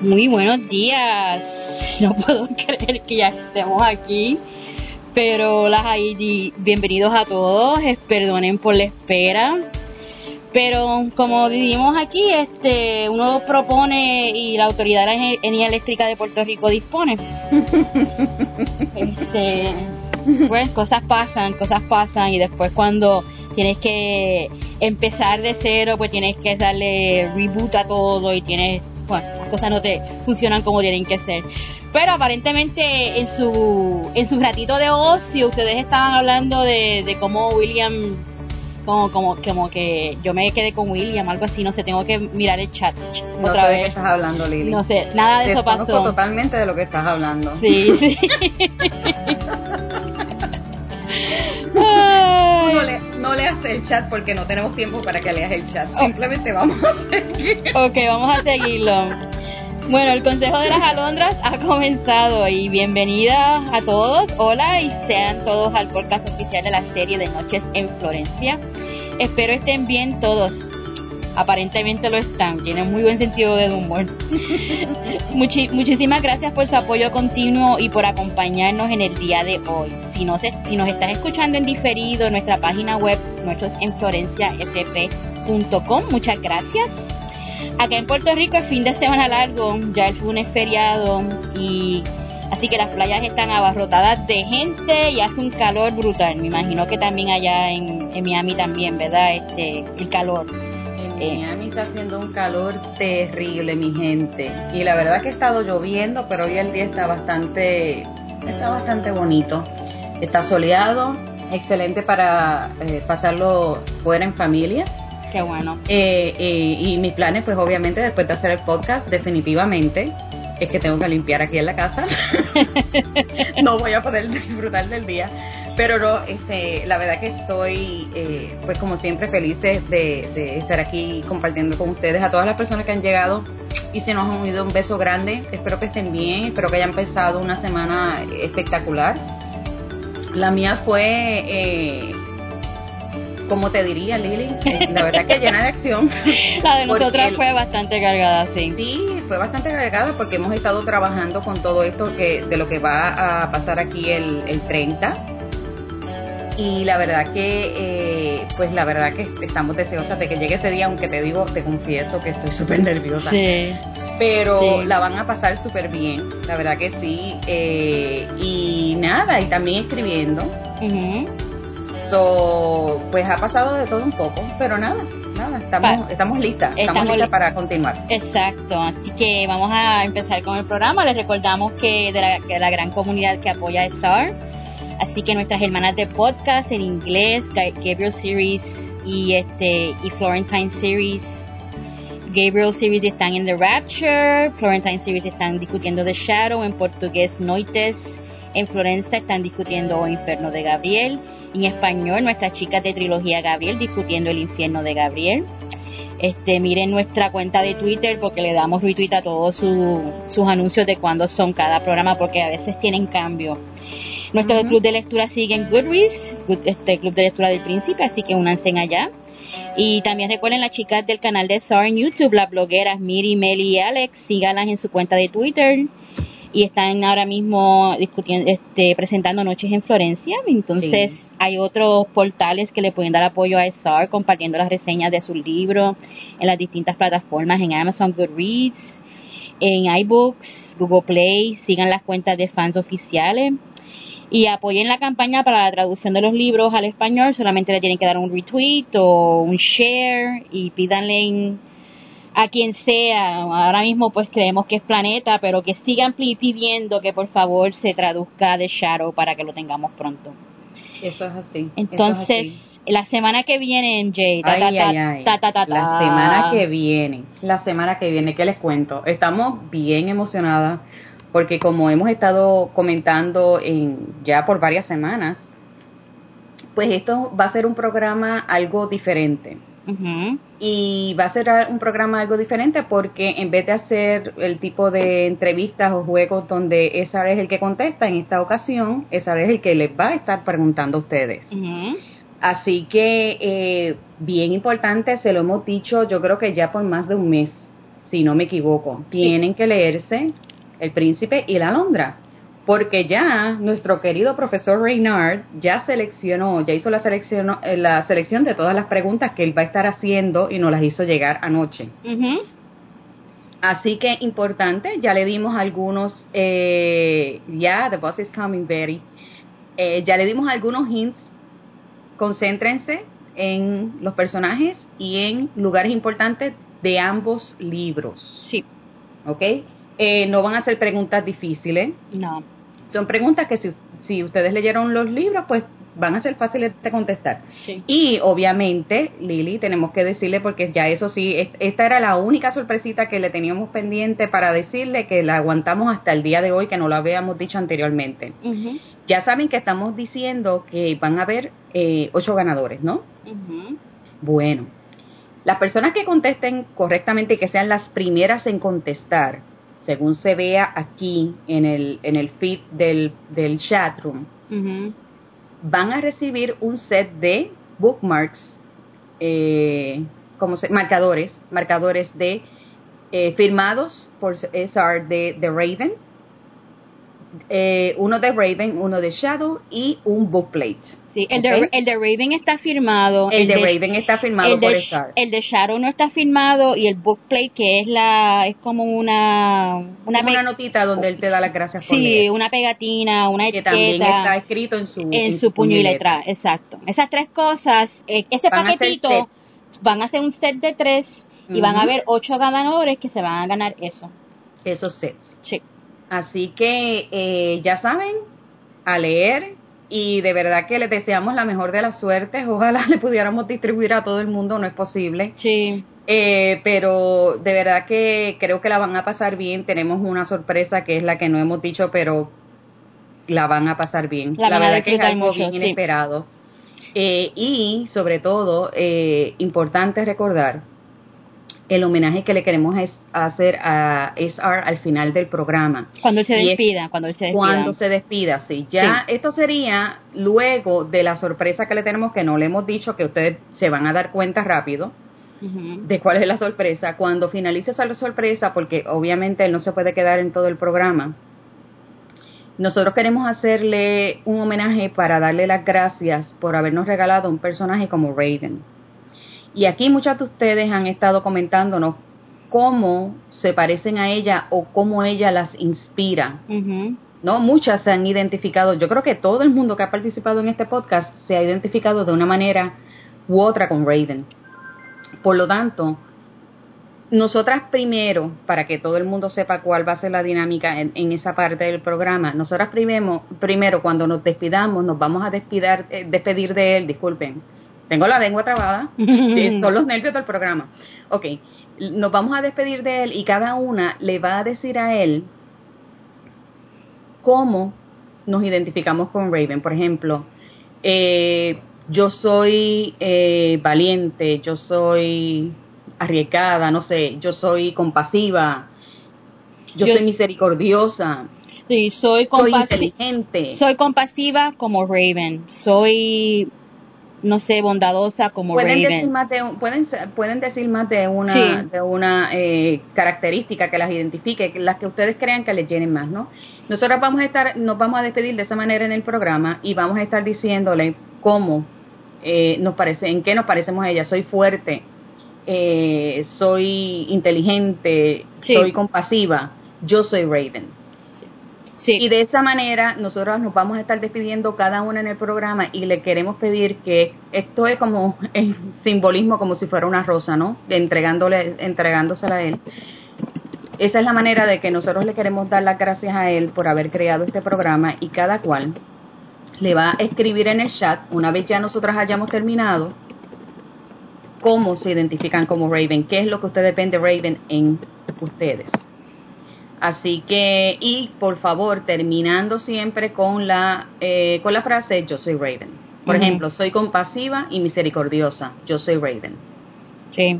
Muy buenos días. No puedo creer que ya estemos aquí. Pero las ID, bienvenidos a todos. Perdonen por la espera. Pero como vivimos aquí, este, uno propone y la Autoridad de la Energía Eléctrica de Puerto Rico dispone. este, pues cosas pasan, cosas pasan y después cuando tienes que empezar de cero, pues tienes que darle reboot a todo y tienes bueno, las cosas no te funcionan como tienen que ser. Pero aparentemente en su, en su ratito de ocio ustedes estaban hablando de, de cómo William, como, como, como que yo me quedé con William, algo así, no sé, tengo que mirar el chat no sé de qué estás hablando, Lili. No sé, nada de eso pasó. totalmente de lo que estás hablando. Sí, sí. no, le, no leas el chat porque no tenemos tiempo para que leas el chat. Simplemente vamos a seguir. Ok, vamos a seguirlo. Bueno, el Consejo de las Alondras ha comenzado y bienvenida a todos. Hola y sean todos al podcast oficial de la serie de Noches en Florencia. Espero estén bien todos. Aparentemente lo están, tienen muy buen sentido de humor. muchísimas gracias por su apoyo continuo y por acompañarnos en el día de hoy. Si, no se, si nos estás escuchando en diferido en nuestra página web, nuestros en florenciafp.com, muchas gracias. Acá en Puerto Rico es fin de semana largo, ya el lunes feriado y así que las playas están abarrotadas de gente y hace un calor brutal. Me imagino que también allá en, en Miami también, ¿verdad? Este, el calor. En eh, Miami está haciendo un calor terrible, mi gente. Y la verdad que ha estado lloviendo, pero hoy el día está bastante, está bastante bonito. Está soleado, excelente para eh, pasarlo fuera en familia. Qué bueno. Eh, y mis planes, pues obviamente después de hacer el podcast, definitivamente es que tengo que limpiar aquí en la casa. no voy a poder disfrutar del día. Pero no, este, la verdad que estoy, eh, pues como siempre, feliz de, estar aquí compartiendo con ustedes, a todas las personas que han llegado y se nos han unido un beso grande. Espero que estén bien, espero que hayan empezado una semana espectacular. La mía fue, eh, como te diría Lili, la verdad que llena de acción. La de nosotras fue bastante cargada, sí. Sí, fue bastante cargada porque hemos estado trabajando con todo esto que de lo que va a pasar aquí el, el 30 y la verdad que eh, pues la verdad que estamos deseosas de que llegue ese día aunque te digo te confieso que estoy súper nerviosa sí. pero la van a pasar súper bien la verdad que sí eh, y nada y también escribiendo so pues ha pasado de todo un poco pero nada nada estamos estamos listas estamos, listas para continuar. Exacto así que vamos a empezar con el programa. Les recordamos que de la, de la gran comunidad que apoya a SAR Así que nuestras hermanas de podcast en inglés, Gabriel Series y este y Florentine Series, Gabriel Series están en The Rapture, Florentine Series están discutiendo The Shadow, en portugués Noites, en Florencia están discutiendo O Inferno de Gabriel, en español nuestras chicas de trilogía Gabriel discutiendo El Infierno de Gabriel. Este, miren nuestra cuenta de Twitter porque le damos retweet a todos sus anuncios de cuándo son cada programa porque a veces tienen cambio. Nuestro club de lectura sigue en Goodreads, este club de lectura del príncipe, así que únanse allá. Y también recuerden las chicas del canal de SAR en YouTube, las blogueras Miri, Meli y Alex, síganlas en su cuenta de Twitter y están ahora mismo discutiendo, este, presentando Noches en Florencia. Entonces hay otros portales que le pueden dar apoyo a SAR compartiendo las reseñas de sus libros en las distintas plataformas, en Amazon Goodreads, en iBooks, Google Play, sigan las cuentas de fans oficiales. Y apoyen la campaña para la traducción de los libros al español, solamente le tienen que dar un retweet o un share y pídanle a quien sea, ahora mismo pues creemos que es Planeta, pero que sigan pidiendo que por favor se traduzca de Shadow para que lo tengamos pronto. Eso es así. Entonces, la semana que viene, Jay, la semana que viene, la semana que viene, ¿qué les cuento? Estamos bien emocionadas porque como hemos estado comentando en, ya por varias semanas, pues esto va a ser un programa algo diferente. Y va a ser un programa algo diferente porque en vez de hacer el tipo de entrevistas o juegos donde esa es el que contesta, en esta ocasión esa es el que les va a estar preguntando a ustedes. Así que, eh, bien importante, se lo hemos dicho, yo creo que ya por más de un mes, si no me equivoco. Tienen que leerse El Príncipe y la Alondra porque ya nuestro querido profesor Reynard ya seleccionó, ya hizo la selección, eh, la selección de todas las preguntas que él va a estar haciendo y nos las hizo llegar anoche. Así que importante, ya le dimos algunos, eh, ya, the boss is coming, Betty. Eh, ya le dimos algunos hints. Concéntrense en los personajes y en lugares importantes de ambos libros. Sí. ¿Ok? no van a ser preguntas difíciles. No son preguntas que si, si ustedes leyeron los libros, pues van a ser fáciles de contestar. Y obviamente, Lili, tenemos que decirle, porque ya eso sí, esta era la única sorpresita que le teníamos pendiente para decirle que la aguantamos hasta el día de hoy, que no lo habíamos dicho anteriormente. Ya saben que estamos diciendo que van a haber eh, ocho ganadores, ¿no? Bueno, las personas que contesten correctamente y que sean las primeras en contestar, según se vea aquí en el, en el feed del, del chat room, van a recibir un set de bookmarks, eh, como se, marcadores, marcadores de eh, firmados por SR de, de Raven, eh, uno de Raven, uno de Shadow y un bookplate. Sí, el, de, el de Raven está firmado. El, de, Raven está firmado el por de, El de Shadow no está firmado y el bookplate que es la es como una una, una notita donde él te da las gracias por Sí, una pegatina, una que también está escrito en su en, su puño y letra, exacto. Esas tres cosas, eh, ese paquetito van a ser un set de tres y van a haber ocho ganadores que se van a ganar eso. Esos sets. Sí. Así que eh, ya saben, a leer y de verdad que les deseamos la mejor de las suertes. Ojalá le pudiéramos distribuir a todo el mundo, no es posible. Sí. Eh, pero de verdad que creo que la van a pasar bien. Tenemos una sorpresa que es la que no hemos dicho, pero la van a pasar bien. La, verdad que es algo bien inesperado. Eh, y sobre todo, eh, importante recordar el homenaje que le queremos es hacer a SR al final del programa. Cuando se despida, cuando se despida. Cuando se despida, sí. Ya esto sería luego de la sorpresa que le tenemos, que no le hemos dicho, que ustedes se van a dar cuenta rápido de cuál es la sorpresa. Cuando finalice esa sorpresa, porque obviamente él no se puede quedar en todo el programa, nosotros queremos hacerle un homenaje para darle las gracias por habernos regalado un personaje como Raven y aquí muchas de ustedes han estado comentándonos cómo se parecen a ella o cómo ella las inspira. ¿No? Muchas se han identificado. Yo creo que todo el mundo que ha participado en este podcast se ha identificado de una manera u otra con Raven. Por lo tanto, nosotras primero, para que todo el mundo sepa cuál va a ser la dinámica en, esa parte del programa, nosotras primero, primero cuando nos despidamos, nos vamos a despedir, eh, despedir de él, disculpen, tengo la lengua trabada, son los nervios del programa. Ok, nos vamos a despedir de él y cada una le va a decir a él cómo nos identificamos con Raven. Por ejemplo, eh, yo soy eh, valiente, yo soy arriesgada, no sé, yo soy compasiva, yo, soy misericordiosa. Sí, soy, soy inteligente. Soy compasiva como Raven, soy no sé, bondadosa como pueden Raven. Decir más de pueden, pueden decir más de una, de una eh, característica que las identifique, las que ustedes crean que les llenen más, ¿no? Nosotros vamos a estar, nos vamos a despedir de esa manera en el programa y vamos a estar diciéndole cómo eh, nos parece, en qué nos parecemos a ella. Soy fuerte, eh, soy inteligente, soy compasiva, yo soy Raven. Y de esa manera nosotros nos vamos a estar despidiendo cada una en el programa y le queremos pedir que esto es como en simbolismo, como si fuera una rosa, ¿no? Entregándole, entregándosela a él. Esa es la manera de que nosotros le queremos dar las gracias a él por haber creado este programa y cada cual le va a escribir en el chat, una vez ya nosotras hayamos terminado, cómo se identifican como Raven, qué es lo que ustedes ven de Raven en ustedes. Así que, y por favor, terminando siempre con la, eh, con la frase yo soy Raven. Por ejemplo, soy compasiva y misericordiosa, yo soy Raven. Sí.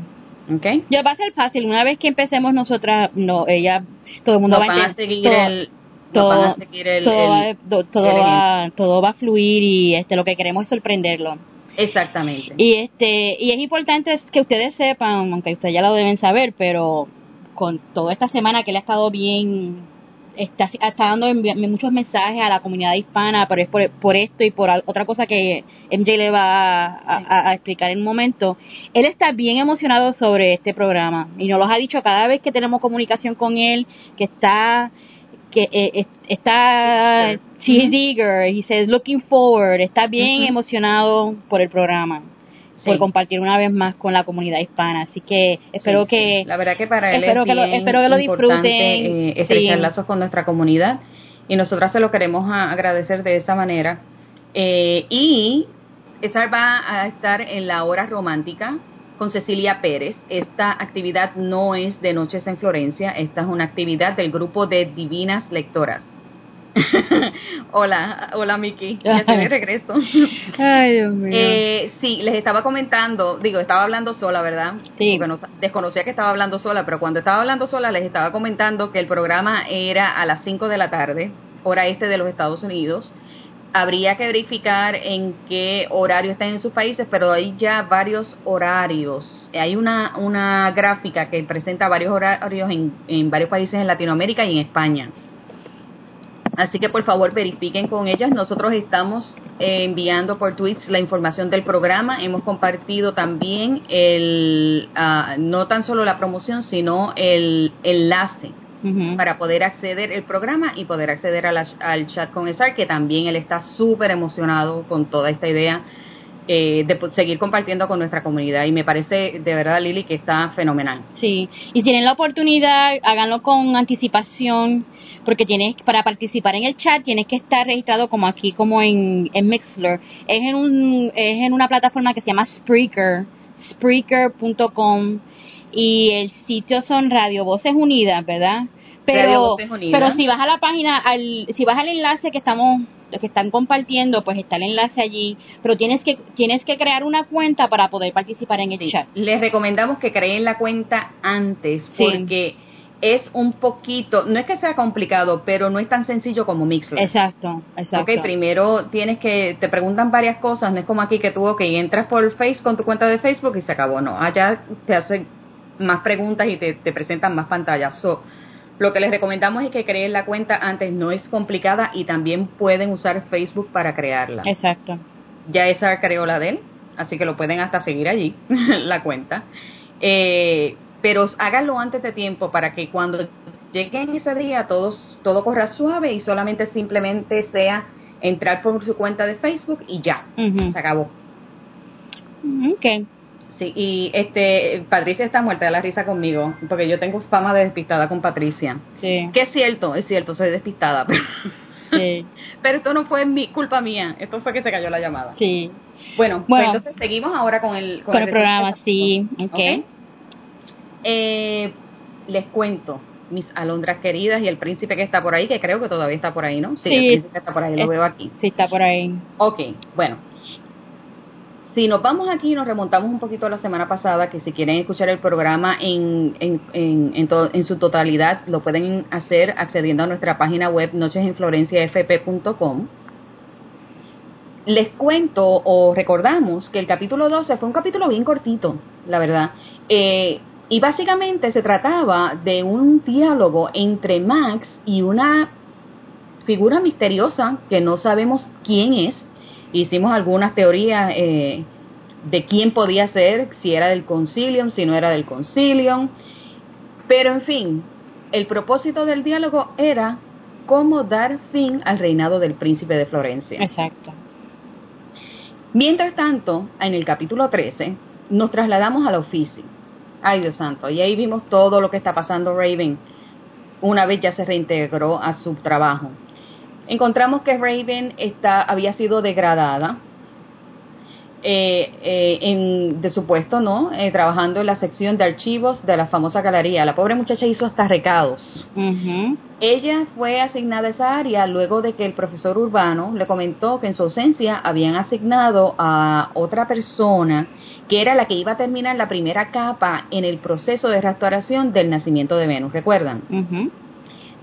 ¿Ok? Ya va a ser fácil. Una vez que empecemos nosotras, no, ella, todo el mundo va a seguir todo- el... todo, van a seguir el- todo, el- va, do- todo, el va, todo va a fluir y este lo que queremos es sorprenderlo. Exactamente. Y este y es importante que ustedes sepan, aunque ustedes ya lo deben saber, pero con toda esta semana que él ha estado bien está, está dando muchos mensajes a la comunidad hispana, pero es por, por esto y por otra cosa que MJ le va a, a- a explicar en un momento. Él está bien emocionado sobre este programa y nos lo ha dicho cada vez que tenemos comunicación con él, que está que eh, es- está she's eager, he says looking forward, está bien emocionado por el programa, por Sí. compartir una vez más con la comunidad hispana, así que espero Sí, que. La verdad que para él espero es que lo- espero que lo disfruten. eh, estrechar lazos con nuestra comunidad y nosotras se lo queremos agradecer de esa manera. Eh, y César va a estar en la hora romántica con Cecilia Pérez. Esta actividad no es de Noches en Florencia, esta es una actividad del grupo de Divinas Lectoras. hola, hola Miki, ya estoy de regreso. Ay, Dios mío. Eh, sí, les estaba comentando, digo, estaba hablando sola, ¿verdad? Sí. Porque no desconocía que estaba hablando sola, pero cuando estaba hablando sola les estaba comentando que el programa era a las 5 de la tarde, hora este de los Estados Unidos. Habría que verificar en qué horario están en sus países, pero hay ya varios horarios. Hay una, una gráfica que presenta varios horarios en, en varios países en Latinoamérica y en España. Así que por favor verifiquen con ellas. Nosotros estamos eh, enviando por tweets la información del programa. Hemos compartido también el, ah, no tan solo la promoción, sino el enlace para poder acceder el programa y poder acceder a la- al chat con Esar, que también él está súper emocionado con toda esta idea eh, de seguir compartiendo con nuestra comunidad. Y me parece de verdad, Lili, que está fenomenal. Sí, y si tienen la oportunidad, háganlo con anticipación, porque tienes para participar en el chat tienes que estar registrado como aquí, como en, en Mixler. Es en un es en una plataforma que se llama Spreaker, Spreaker.com y el sitio son Radio Voces Unidas, ¿verdad? Pero Radio Voces Unidas. pero si vas a la página, al, si vas al enlace que estamos que están compartiendo, pues está el enlace allí, pero tienes que tienes que crear una cuenta para poder participar en el Sí, chat. Les recomendamos que creen la cuenta antes Sí. porque es un poquito, no es que sea complicado, pero no es tan sencillo como Mixler. Exacto, exacto. Ok, primero tienes que, te preguntan varias cosas, no es como aquí que tú, ok, entras por Face con tu cuenta de Facebook y se acabó, no, allá te hacen más preguntas y te, te presentan más pantallas. So, lo que les recomendamos es que creen la cuenta antes, no es complicada y también pueden usar Facebook para crearla. Exacto. Ya esa creó la de él, así que lo pueden hasta seguir allí, la cuenta. Eh, pero háganlo antes de tiempo para que cuando lleguen ese día todos, todo corra suave y solamente simplemente sea entrar por su cuenta de Facebook y ya, se acabó. Ok. Sí, y este Patricia está muerta de la risa conmigo, porque yo tengo fama de despistada con Patricia. Sí. Que es cierto, es cierto, soy despistada, pero, Sí. pero esto no fue mi culpa mía, esto fue que se cayó la llamada. Sí. Bueno, pues Bueno. entonces seguimos ahora con el, Con el resumen programa, sí. Ok. ¿ok? Eh, les cuento, mis alondras queridas y el príncipe que está por ahí, que creo que todavía está por ahí, ¿no? Sí, Sí. el príncipe está por ahí, lo Es- veo aquí. Sí, está por ahí. Ok, bueno. Si nos vamos aquí, nos remontamos un poquito a la semana pasada, que si quieren escuchar el programa en, en, en, en, to- en su totalidad, lo pueden hacer accediendo a nuestra página web nochesenflorenciafp.com. Les cuento o recordamos que el capítulo 12 fue un capítulo bien cortito, la verdad. Eh, y básicamente se trataba de un diálogo entre Max y una figura misteriosa que no sabemos quién es. Hicimos algunas teorías eh, de quién podía ser, si era del concilium, si no era del concilium. Pero en fin, el propósito del diálogo era cómo dar fin al reinado del príncipe de Florencia. Exacto. Mientras tanto, en el capítulo 13, nos trasladamos a la oficina. Ay, Dios santo, y ahí vimos todo lo que está pasando Raven una vez ya se reintegró a su trabajo. Encontramos que Raven está, había sido degradada eh, eh, en, de su puesto, ¿no? Eh, trabajando en la sección de archivos de la famosa galería. La pobre muchacha hizo hasta recados. Ella fue asignada a esa área luego de que el profesor Urbano le comentó que en su ausencia habían asignado a otra persona que era la que iba a terminar la primera capa en el proceso de restauración del nacimiento de Venus, ¿recuerdan?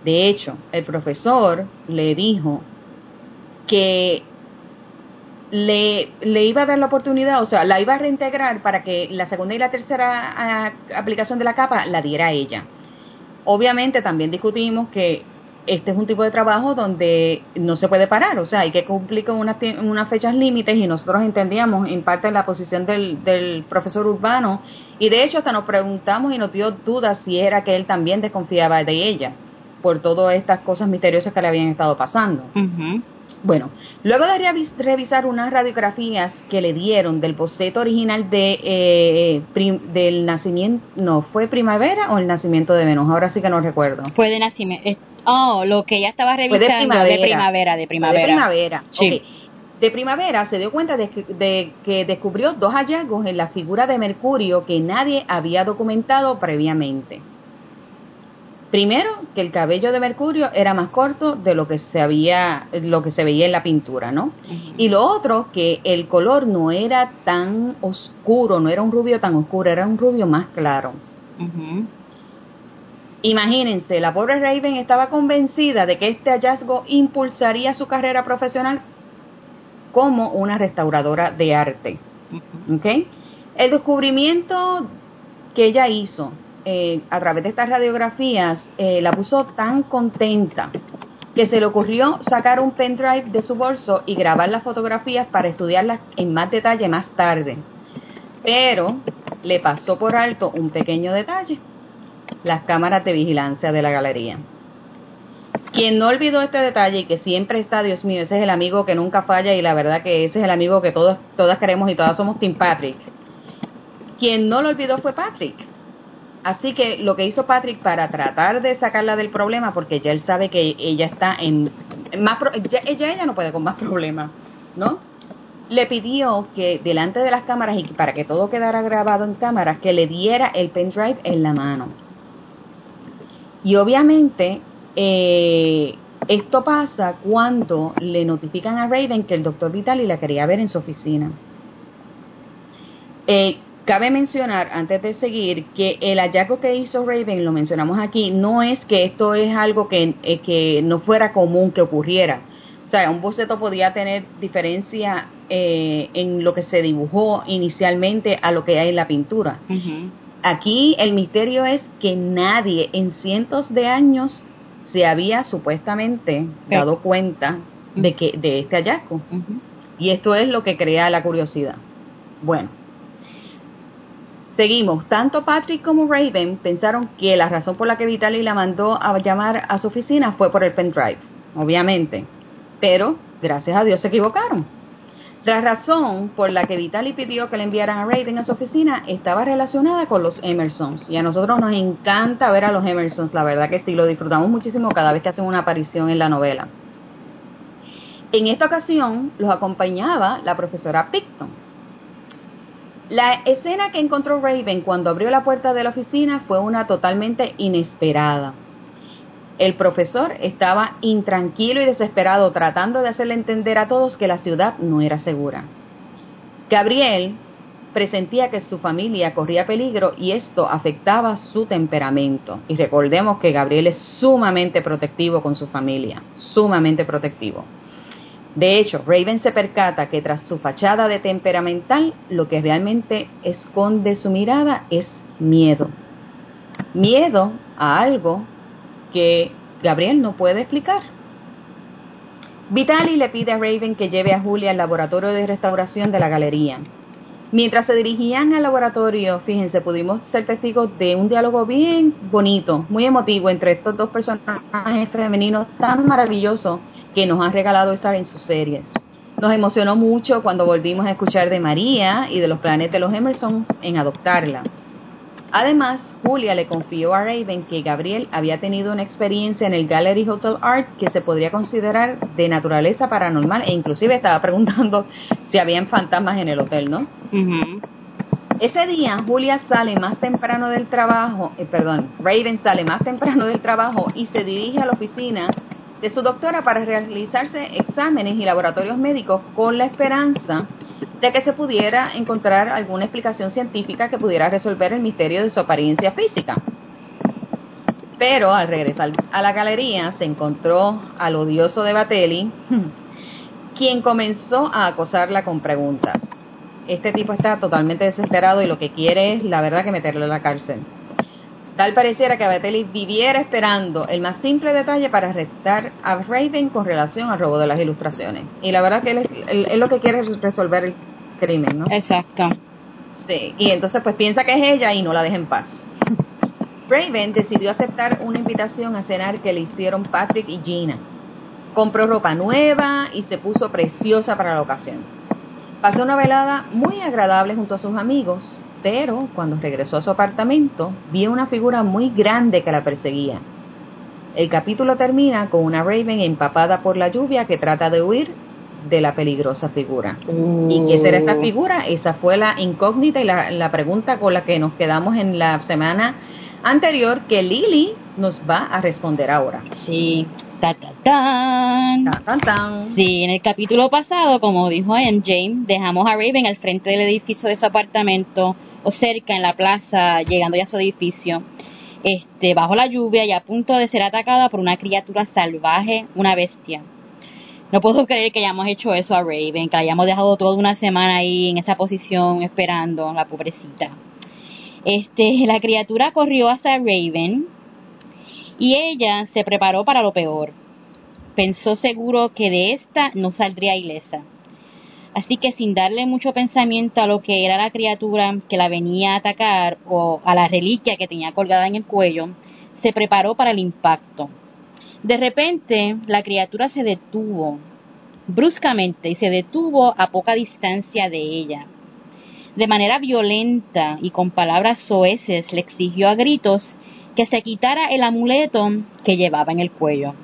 De hecho, el profesor le dijo que le, le, iba a dar la oportunidad, o sea, la iba a reintegrar para que la segunda y la tercera ah, aplicación de la capa la diera ella. Obviamente también discutimos que este es un tipo de trabajo donde no se puede parar, o sea, hay que cumplir con unas, unas fechas límites y nosotros entendíamos en parte la posición del, del profesor Urbano y de hecho hasta nos preguntamos y nos dio dudas si era que él también desconfiaba de ella por todas estas cosas misteriosas que le habían estado pasando. Bueno, luego de revisar unas radiografías que le dieron del boceto original de eh, del nacimiento, no, ¿fue primavera o el nacimiento de Venus? Ahora sí que no recuerdo. Fue de nacimiento, oh, lo que ella estaba revisando de primavera, de primavera. De primavera, sí. De primavera se dio cuenta de que descubrió dos hallazgos en la figura de Mercurio que nadie había documentado previamente. Primero, que el cabello de Mercurio era más corto de lo que se había, lo que se veía en la pintura, ¿no? Y lo otro, que el color no era tan oscuro, no era un rubio tan oscuro, era un rubio más claro. Imagínense, la pobre Raven estaba convencida de que este hallazgo impulsaría su carrera profesional como una restauradora de arte. El descubrimiento que ella hizo eh, a través de estas radiografías, eh, la puso tan contenta que se le ocurrió sacar un pendrive de su bolso y grabar las fotografías para estudiarlas en más detalle más tarde. Pero le pasó por alto un pequeño detalle, las cámaras de vigilancia de la galería. Quien no olvidó este detalle y que siempre está, Dios mío, ese es el amigo que nunca falla y la verdad que ese es el amigo que todos, todas queremos y todas somos Team Patrick. Quien no lo olvidó fue Patrick Así que lo que hizo Patrick para tratar de sacarla del problema, porque ya él sabe que ella está en más, ya, ella no puede con más problemas, ¿no? Le pidió que delante de las cámaras y para que todo quedara grabado en cámaras, que le diera el pendrive en la mano. Y obviamente eh, esto pasa cuando le notifican a Raven que el doctor Vitali la quería ver en su oficina. Eh, Cabe mencionar, antes de seguir, que el hallazgo que hizo Raven, lo mencionamos aquí, no es que esto es algo que, eh, que no fuera común que ocurriera. O sea, un boceto podía tener diferencia eh, en lo que se dibujó inicialmente a lo que hay en la pintura. Aquí el misterio es que nadie en cientos de años se había supuestamente dado cuenta de que de este hallazgo. Y esto es lo que crea la curiosidad. Bueno, Seguimos, tanto Patrick como Raven pensaron que la razón por la que Vitaly la mandó a llamar a su oficina fue por el pendrive, obviamente, pero gracias a Dios se equivocaron. La razón por la que Vitaly pidió que le enviaran a Raven a su oficina estaba relacionada con los Emersons. Y a nosotros nos encanta ver a los Emersons, la verdad que sí, lo disfrutamos muchísimo cada vez que hacen una aparición en la novela. En esta ocasión los acompañaba la profesora Picton, la escena que encontró Raven cuando abrió la puerta de la oficina fue una totalmente inesperada. El profesor estaba intranquilo y desesperado tratando de hacerle entender a todos que la ciudad no era segura. Gabriel presentía que su familia corría peligro y esto afectaba su temperamento. Y recordemos que Gabriel es sumamente protectivo con su familia, sumamente protectivo. De hecho, Raven se percata que tras su fachada de temperamental, lo que realmente esconde su mirada es miedo. Miedo a algo que Gabriel no puede explicar. Vitali le pide a Raven que lleve a Julia al laboratorio de restauración de la galería. Mientras se dirigían al laboratorio, fíjense, pudimos ser testigos de un diálogo bien bonito, muy emotivo entre estos dos personajes femeninos tan maravillosos que nos han regalado estar en sus series. Nos emocionó mucho cuando volvimos a escuchar de María y de los planes de los Emersons en adoptarla. Además, Julia le confió a Raven que Gabriel había tenido una experiencia en el Gallery Hotel Art que se podría considerar de naturaleza paranormal e inclusive estaba preguntando si habían fantasmas en el hotel, ¿no? Ese día Julia sale más temprano del trabajo, eh, perdón, Raven sale más temprano del trabajo y se dirige a la oficina de su doctora para realizarse exámenes y laboratorios médicos con la esperanza de que se pudiera encontrar alguna explicación científica que pudiera resolver el misterio de su apariencia física. Pero al regresar a la galería se encontró al odioso de Batelli, quien comenzó a acosarla con preguntas. Este tipo está totalmente desesperado y lo que quiere es, la verdad, que meterlo en la cárcel. Tal pareciera que Batelli viviera esperando el más simple detalle para arrestar a Raven con relación al robo de las ilustraciones. Y la verdad que él es, lo que quiere resolver el crimen, ¿no? Exacto. Sí, y entonces pues piensa que es ella y no la deja en paz. Raven decidió aceptar una invitación a cenar que le hicieron Patrick y Gina. Compró ropa nueva y se puso preciosa para la ocasión. Pasó una velada muy agradable junto a sus amigos, pero cuando regresó a su apartamento vio una figura muy grande que la perseguía. El capítulo termina con una Raven empapada por la lluvia que trata de huir de la peligrosa figura. ¿Y qué será esta uh. figura? Esa fue la incógnita y la, la pregunta con la que nos quedamos en la semana anterior que Lily nos va a responder ahora. Sí. Ta, ta, tan. Ta, tan, Sí, en el capítulo pasado, como dijo MJ, dejamos a Raven al frente del edificio de su apartamento o cerca en la plaza, llegando ya a su edificio, este, bajo la lluvia y a punto de ser atacada por una criatura salvaje, una bestia. No puedo creer que hayamos hecho eso a Raven, que la hayamos dejado toda una semana ahí en esa posición esperando, la pobrecita. Este, la criatura corrió hacia Raven y ella se preparó para lo peor. Pensó seguro que de esta no saldría ilesa. Así que sin darle mucho pensamiento a lo que era la criatura que la venía a atacar o a la reliquia que tenía colgada en el cuello, se preparó para el impacto. De repente, la criatura se detuvo bruscamente y se detuvo a poca distancia de ella de manera violenta y con palabras soeces le exigió a gritos que se quitara el amuleto que llevaba en el cuello.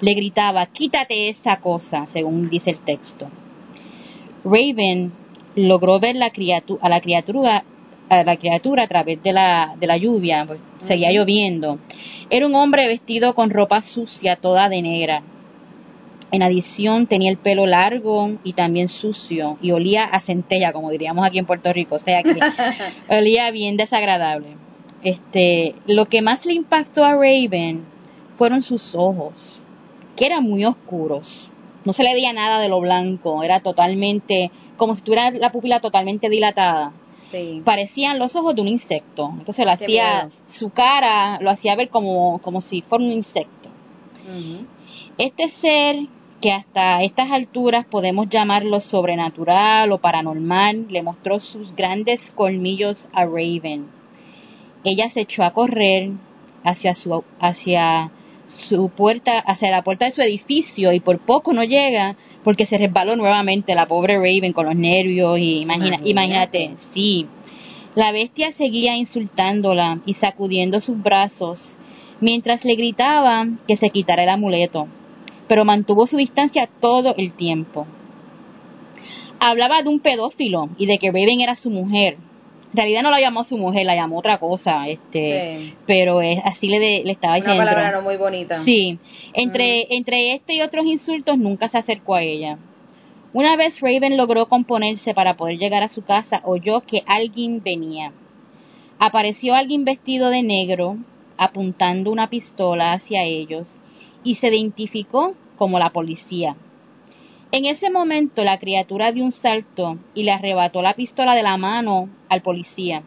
Le gritaba, quítate esa cosa, según dice el texto. Raven logró ver la a la criatura a la criatura a través de la, de la lluvia, pues, seguía lloviendo. Era un hombre vestido con ropa sucia, toda de negra. En adición tenía el pelo largo y también sucio y olía a centella, como diríamos aquí en Puerto Rico, o sea que olía bien desagradable. Este, lo que más le impactó a Raven fueron sus ojos, que eran muy oscuros. No se le veía nada de lo blanco, era totalmente como si tuviera la pupila totalmente dilatada. Parecían los ojos de un insecto. Entonces lo hacía, su cara lo hacía ver como, como si fuera un insecto. Este ser que hasta estas alturas podemos llamarlo sobrenatural o paranormal, le mostró sus grandes colmillos a Raven. Ella se echó a correr hacia su, hacia su puerta, hacia la puerta de su edificio y por poco no llega porque se resbaló nuevamente la pobre Raven con los nervios y imagina, imagínate, sí. La bestia seguía insultándola y sacudiendo sus brazos mientras le gritaba que se quitara el amuleto pero mantuvo su distancia todo el tiempo. Hablaba de un pedófilo y de que Raven era su mujer. En realidad no la llamó su mujer, la llamó otra cosa, este, pero es, así le, le estaba diciendo. Una palabra no muy bonita. Sí, entre, entre este y otros insultos nunca se acercó a ella. Una vez Raven logró componerse para poder llegar a su casa, oyó que alguien venía. Apareció alguien vestido de negro, apuntando una pistola hacia ellos, y se identificó como la policía. En ese momento la criatura dio un salto y le arrebató la pistola de la mano al policía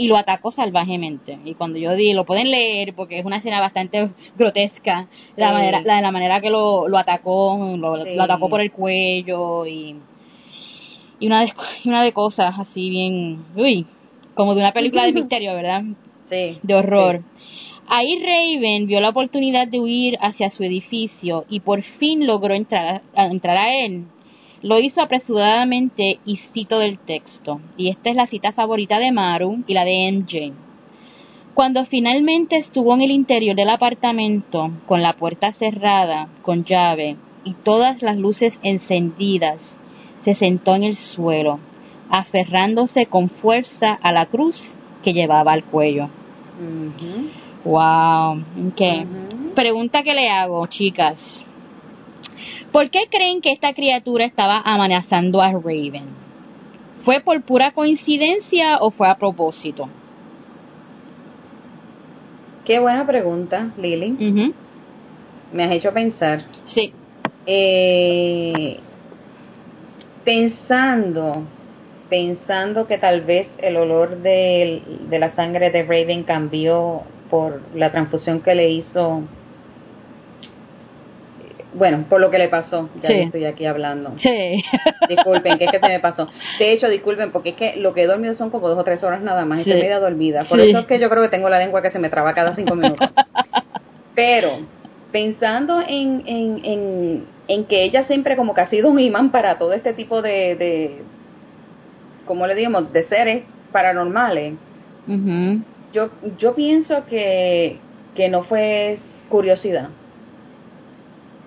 y lo atacó salvajemente. Y cuando yo di, lo pueden leer porque es una escena bastante grotesca, la, manera, la, la manera que lo, lo atacó, lo, atacó por el cuello y, y una, de, una de cosas así bien, uy, como de una película de misterio, ¿verdad? Sí. De horror. Ahí Raven vio la oportunidad de huir hacia su edificio y por fin logró entrar a, entrar a él. Lo hizo apresuradamente y cito del texto. Y esta es la cita favorita de Maru y la de MJ. Cuando finalmente estuvo en el interior del apartamento, con la puerta cerrada, con llave y todas las luces encendidas, se sentó en el suelo, aferrándose con fuerza a la cruz que llevaba al cuello. Wow. Okay. Pregunta que le hago, chicas. ¿Por qué creen que esta criatura estaba amenazando a Raven? ¿Fue por pura coincidencia o fue a propósito? Qué buena pregunta, Lily. Ujú. Me has hecho pensar. Sí. Eh, pensando, pensando que tal vez el olor de, de la sangre de Raven cambió por la transfusión que le hizo. Bueno, por lo que le pasó. Ya Sí. estoy aquí hablando. Sí. Disculpen, que es que se me pasó. De hecho, disculpen, porque es que lo que he dormido son como dos o tres horas nada más. Sí. Estoy media dormida. Por Sí. eso es que yo creo que tengo la lengua que se me traba cada cinco minutos. Pero, pensando en, en, en, en que ella siempre como que ha sido un imán para todo este tipo de, de ¿cómo le digamos?, de seres paranormales. Ujú. Yo, yo pienso que, que no fue curiosidad.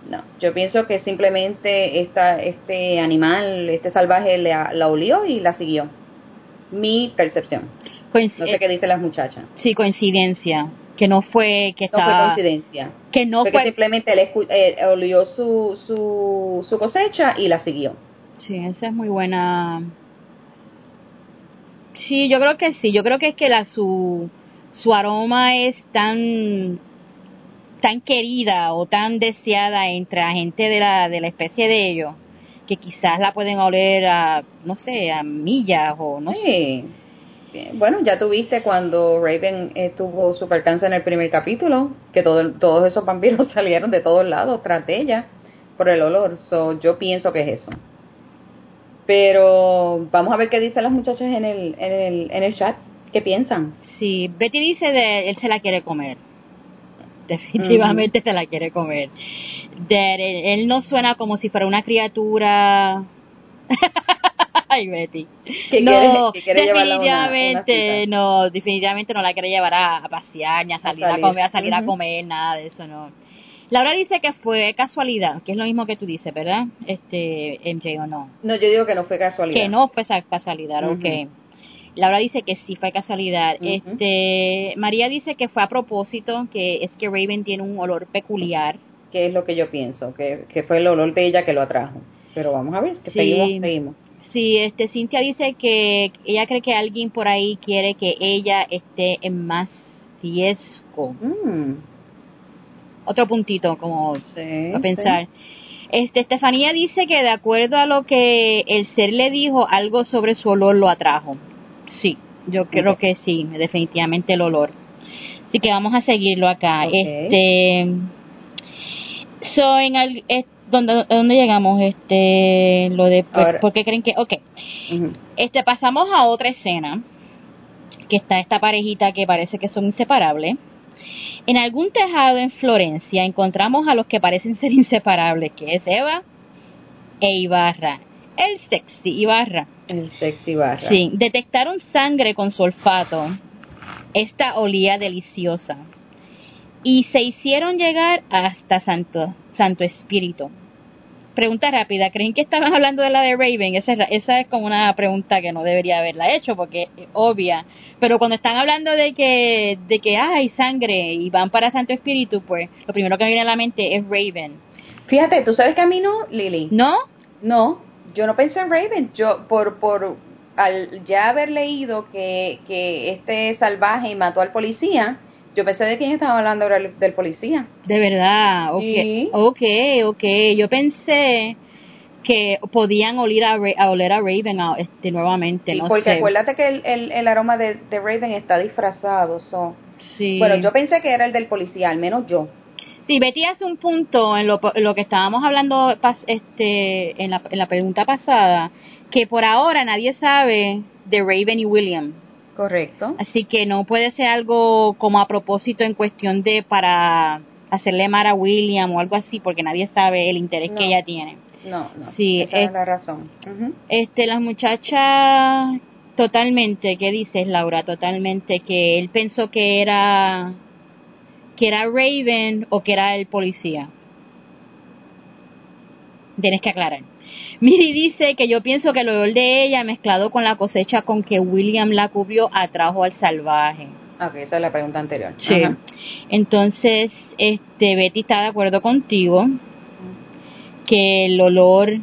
No, yo pienso que simplemente esta, este animal, este salvaje la, la olió y la siguió. Mi percepción. Coinci- No sé qué dicen las muchachas. Sí, coincidencia. Que no fue que No fue estaba. coincidencia. que no fue que simplemente él escu- eh, olió su, su, su cosecha y la siguió. Sí, esa es muy buena. Sí, yo creo que sí. Yo creo que es que la su su aroma es tan tan querida o tan deseada entre la gente de la de la especie de ellos que quizás la pueden oler a no sé a millas o no sé. Sí. Bien, Bueno, ya tuviste cuando Raven eh, tuvo su percance en el primer capítulo, que todo, todos esos vampiros salieron de todos lados tras de ella por el olor. So, yo pienso que es eso. Pero vamos a ver qué dicen las muchachas en el, en el, en el chat. ¿Qué piensan? Sí, Betty dice de él se la quiere comer. Definitivamente se la quiere comer. De, él, él no suena como si fuera una criatura. Ay, Betty. No, quiere- quiere a una- una definitivamente no, definitivamente no la quiere llevar a, a pasear, ni a salir a, salir. comer, a salir a comer, nada de eso, no. Laura dice que fue casualidad, que es lo mismo que tú dices, ¿verdad? Este, MJ o no. No, yo digo que no fue casualidad. Que no fue casualidad, Ujú. ok. Laura dice que sí fue casualidad. Este, María dice que fue a propósito, que es que Raven tiene un olor peculiar. Que es lo que yo pienso, que, que fue el olor de ella que lo atrajo. Pero vamos a ver, que Sí. seguimos, seguimos. Sí, este, Cintia dice que ella cree que alguien por ahí quiere que ella esté en más riesgo. Mm, Otro puntito como sí, a pensar. Este, Estefanía dice que de acuerdo a lo que el ser le dijo, algo sobre su olor lo atrajo. Sí, yo creo que sí, definitivamente el olor. Así que vamos a seguirlo acá. Este, so en al- es- ¿dónde, dónde llegamos? Este, lo de, Ahora- ¿por qué creen que? Ok. Este, pasamos a otra escena, que está esta parejita que parece que son inseparables. En algún tejado en Florencia encontramos a los que parecen ser inseparables, que es Eva e Ibarra. El sexy Ibarra. El sexy barra. Sí, detectaron sangre con su olfato. Esta olía deliciosa. Y se hicieron llegar hasta Santo, Santo Espíritu. Pregunta rápida, ¿creen que estaban hablando de la de Raven? Esa, esa es como una pregunta que no debería haberla hecho porque es obvia. Pero cuando están hablando de que, de que hay sangre y van para Santo Espíritu, pues lo primero que me viene a la mente es Raven. Fíjate, tú sabes que a mí no, Lili. ¿No? No, yo no pensé en Raven. Yo, por, por al ya haber leído que, que este salvaje mató al policía, yo pensé de quién estaba hablando ahora el- del policía. De verdad, ok, Sí. ok, ok. Yo pensé que podían oler a, oler a Raven a- este, nuevamente, Sí, no porque sé. acuérdate que el, el, el aroma de, de Raven está disfrazado. so. Sí. Bueno, yo pensé que era el del policía, al menos yo. Sí, Betty hace un punto en lo, en lo que estábamos hablando pas- este, en, la, en la pregunta pasada, que por ahora nadie sabe de Raven y William. Correcto. Así que no puede ser algo como a propósito en cuestión de para hacerle mal a William o algo así, porque nadie sabe el interés No. que ella tiene. No, no. Sí, esa es- es la razón. Este, las muchachas, totalmente, ¿qué dices, Laura? Totalmente, que él pensó que era, que era Raven o que era el policía. Tienes que aclarar. Miri dice que yo pienso que el olor de ella mezclado con la cosecha con que William la cubrió atrajo al salvaje. Ok, esa es la pregunta anterior. Sí. Ajá. Entonces, este, Betty está de acuerdo contigo que el olor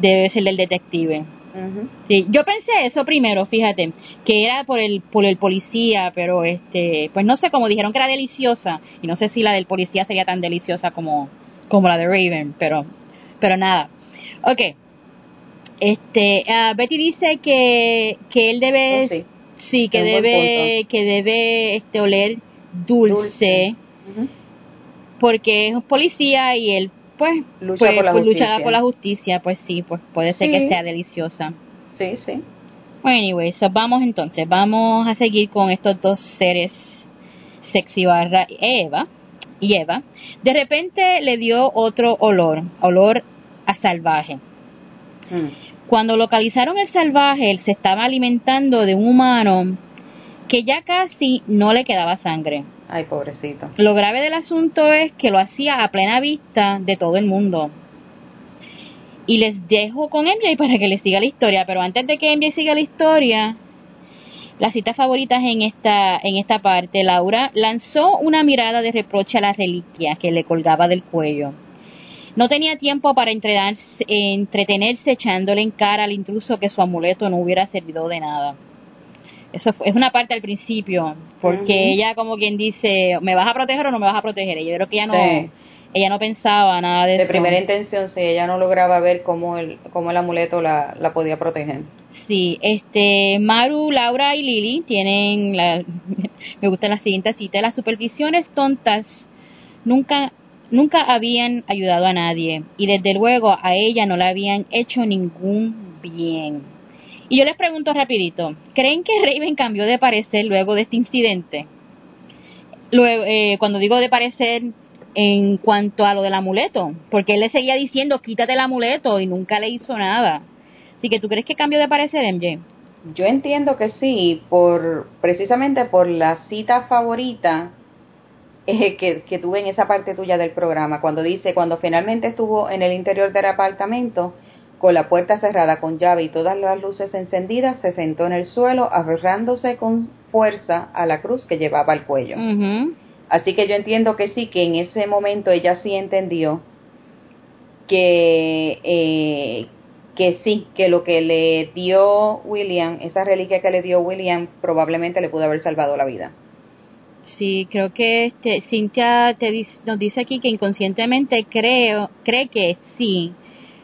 debe ser del detective. Sí, yo pensé eso primero, fíjate, que era por el por el policía, pero este, pues no sé, como dijeron que era deliciosa y no sé si la del policía sería tan deliciosa como como la de Raven, pero pero nada. Okay. Este, uh, Betty dice que que él debe oh, sí. que debe que debe este oler dulce, porque es un policía y él pues, lucha, pues, por, la pues, por la justicia, pues sí, pues puede ser que sea deliciosa. Sí, sí. Bueno, anyway, so vamos entonces, vamos a seguir con estos dos seres sexy barra Eva y Eva. De repente le dio otro olor, olor a salvaje. Mm. Cuando localizaron el salvaje, él se estaba alimentando de un humano que ya casi no le quedaba sangre. Ay, pobrecito. Lo grave del asunto es que lo hacía a plena vista de todo el mundo. Y les dejo con MJ para que les siga la historia, pero antes de que MJ siga la historia, las citas favoritas en esta, en esta parte, Laura lanzó una mirada de reproche a la reliquia que le colgaba del cuello. No tenía tiempo para entretenerse echándole en cara al intruso que su amuleto no hubiera servido de nada. Eso es una parte al principio, porque ella como quien dice, ¿me vas a proteger o no me vas a proteger? Y yo creo que ella no, ella no pensaba nada de, eso. De primera intención, sí, ella no lograba ver cómo el, cómo el amuleto la, la podía proteger. Sí, este, Maru, Laura y Lili tienen, la, me gusta la siguiente cita, las supervisiones tontas nunca, nunca habían ayudado a nadie y desde luego a ella no le habían hecho ningún bien. Y yo les pregunto rapidito, ¿creen que Raven cambió de parecer luego de este incidente? Luego, eh, cuando digo de parecer en cuanto a lo del amuleto, porque él le seguía diciendo quítate el amuleto y nunca le hizo nada. Así que tú crees que cambió de parecer MJ? Yo entiendo que sí, por precisamente por la cita favorita eh, que, que tuve en esa parte tuya del programa, cuando dice, cuando finalmente estuvo en el interior del apartamento, con la puerta cerrada con llave y todas las luces encendidas, se sentó en el suelo, aferrándose con fuerza a la cruz que llevaba al cuello. Así que yo entiendo que sí, que en ese momento ella sí entendió que, eh, que sí, que lo que le dio William, esa reliquia que le dio William, probablemente le pudo haber salvado la vida. Sí, creo que este, Cintia te, nos dice aquí que inconscientemente creo, cree que sí,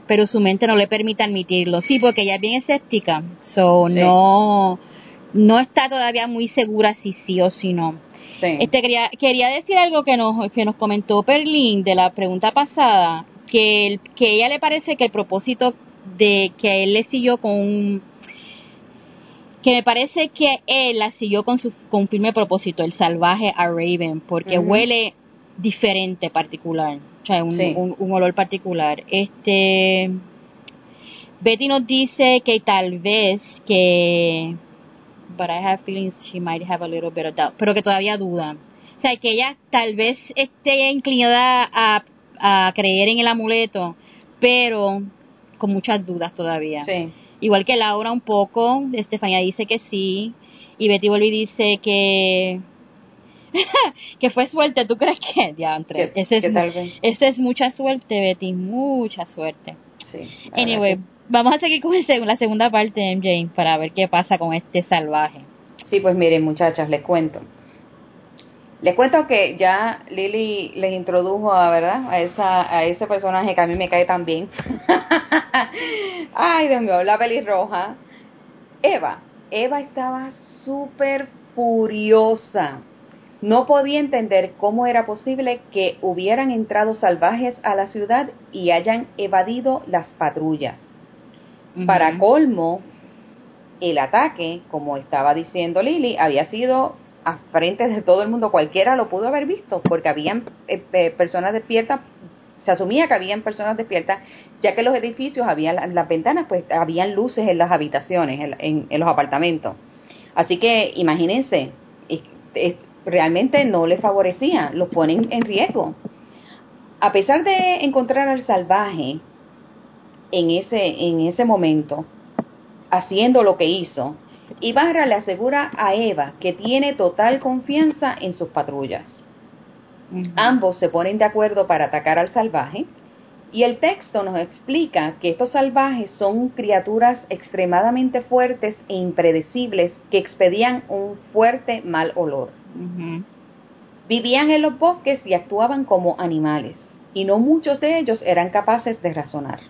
pero su mente no le permite admitirlo. Sí, porque ella es bien escéptica, so no no está todavía muy segura si sí o si no. Este quería quería decir algo que nos que nos comentó Perlin de la pregunta pasada, que que ella le parece que el propósito de que él le siguió con que me parece que él la siguió con su con un firme propósito, el salvaje a Raven, porque huele diferente particular un, un, olor particular. Este, Betty nos dice que tal vez que, but I have feelings she might have a little bit of doubt, pero que todavía duda. O sea, que ella tal vez esté inclinada a, a creer en el amuleto, pero con muchas dudas todavía. Igual que Laura un poco, Estefanía dice que sí, y Betty Volvi dice que que fue suerte, ¿tú crees que? Diantre, ese es, ese es mucha suerte, Betty, mucha suerte. Sí, anyway, vamos a seguir con la segunda parte de MJ para ver qué pasa con este salvaje. Sí, pues miren muchachas, les cuento. Les cuento que ya Lily les introdujo a, ¿verdad? A, esa, a ese personaje que a mí me cae tan bien. Ay, Dios mío, la pelirroja. Eva. Eva estaba súper furiosa no podía entender cómo era posible que hubieran entrado salvajes a la ciudad y hayan evadido las patrullas. Para colmo, el ataque, como estaba diciendo Lily, había sido a frente de todo el mundo, cualquiera lo pudo haber visto, porque habían eh, eh, personas despiertas, se asumía que habían personas despiertas, ya que los edificios, habían las ventanas, pues habían luces en las habitaciones, en, los apartamentos. Así que imagínense, realmente no le favorecía, los ponen en riesgo. A pesar de encontrar al salvaje en ese, en ese momento, haciendo lo que hizo, Ibarra le asegura a Eva que tiene total confianza en sus patrullas. Ambos se ponen de acuerdo para atacar al salvaje Y el texto nos explica que estos salvajes son criaturas extremadamente fuertes e impredecibles que expedían un fuerte mal olor. Vivían en los bosques y actuaban como animales, y no muchos de ellos eran capaces de razonar.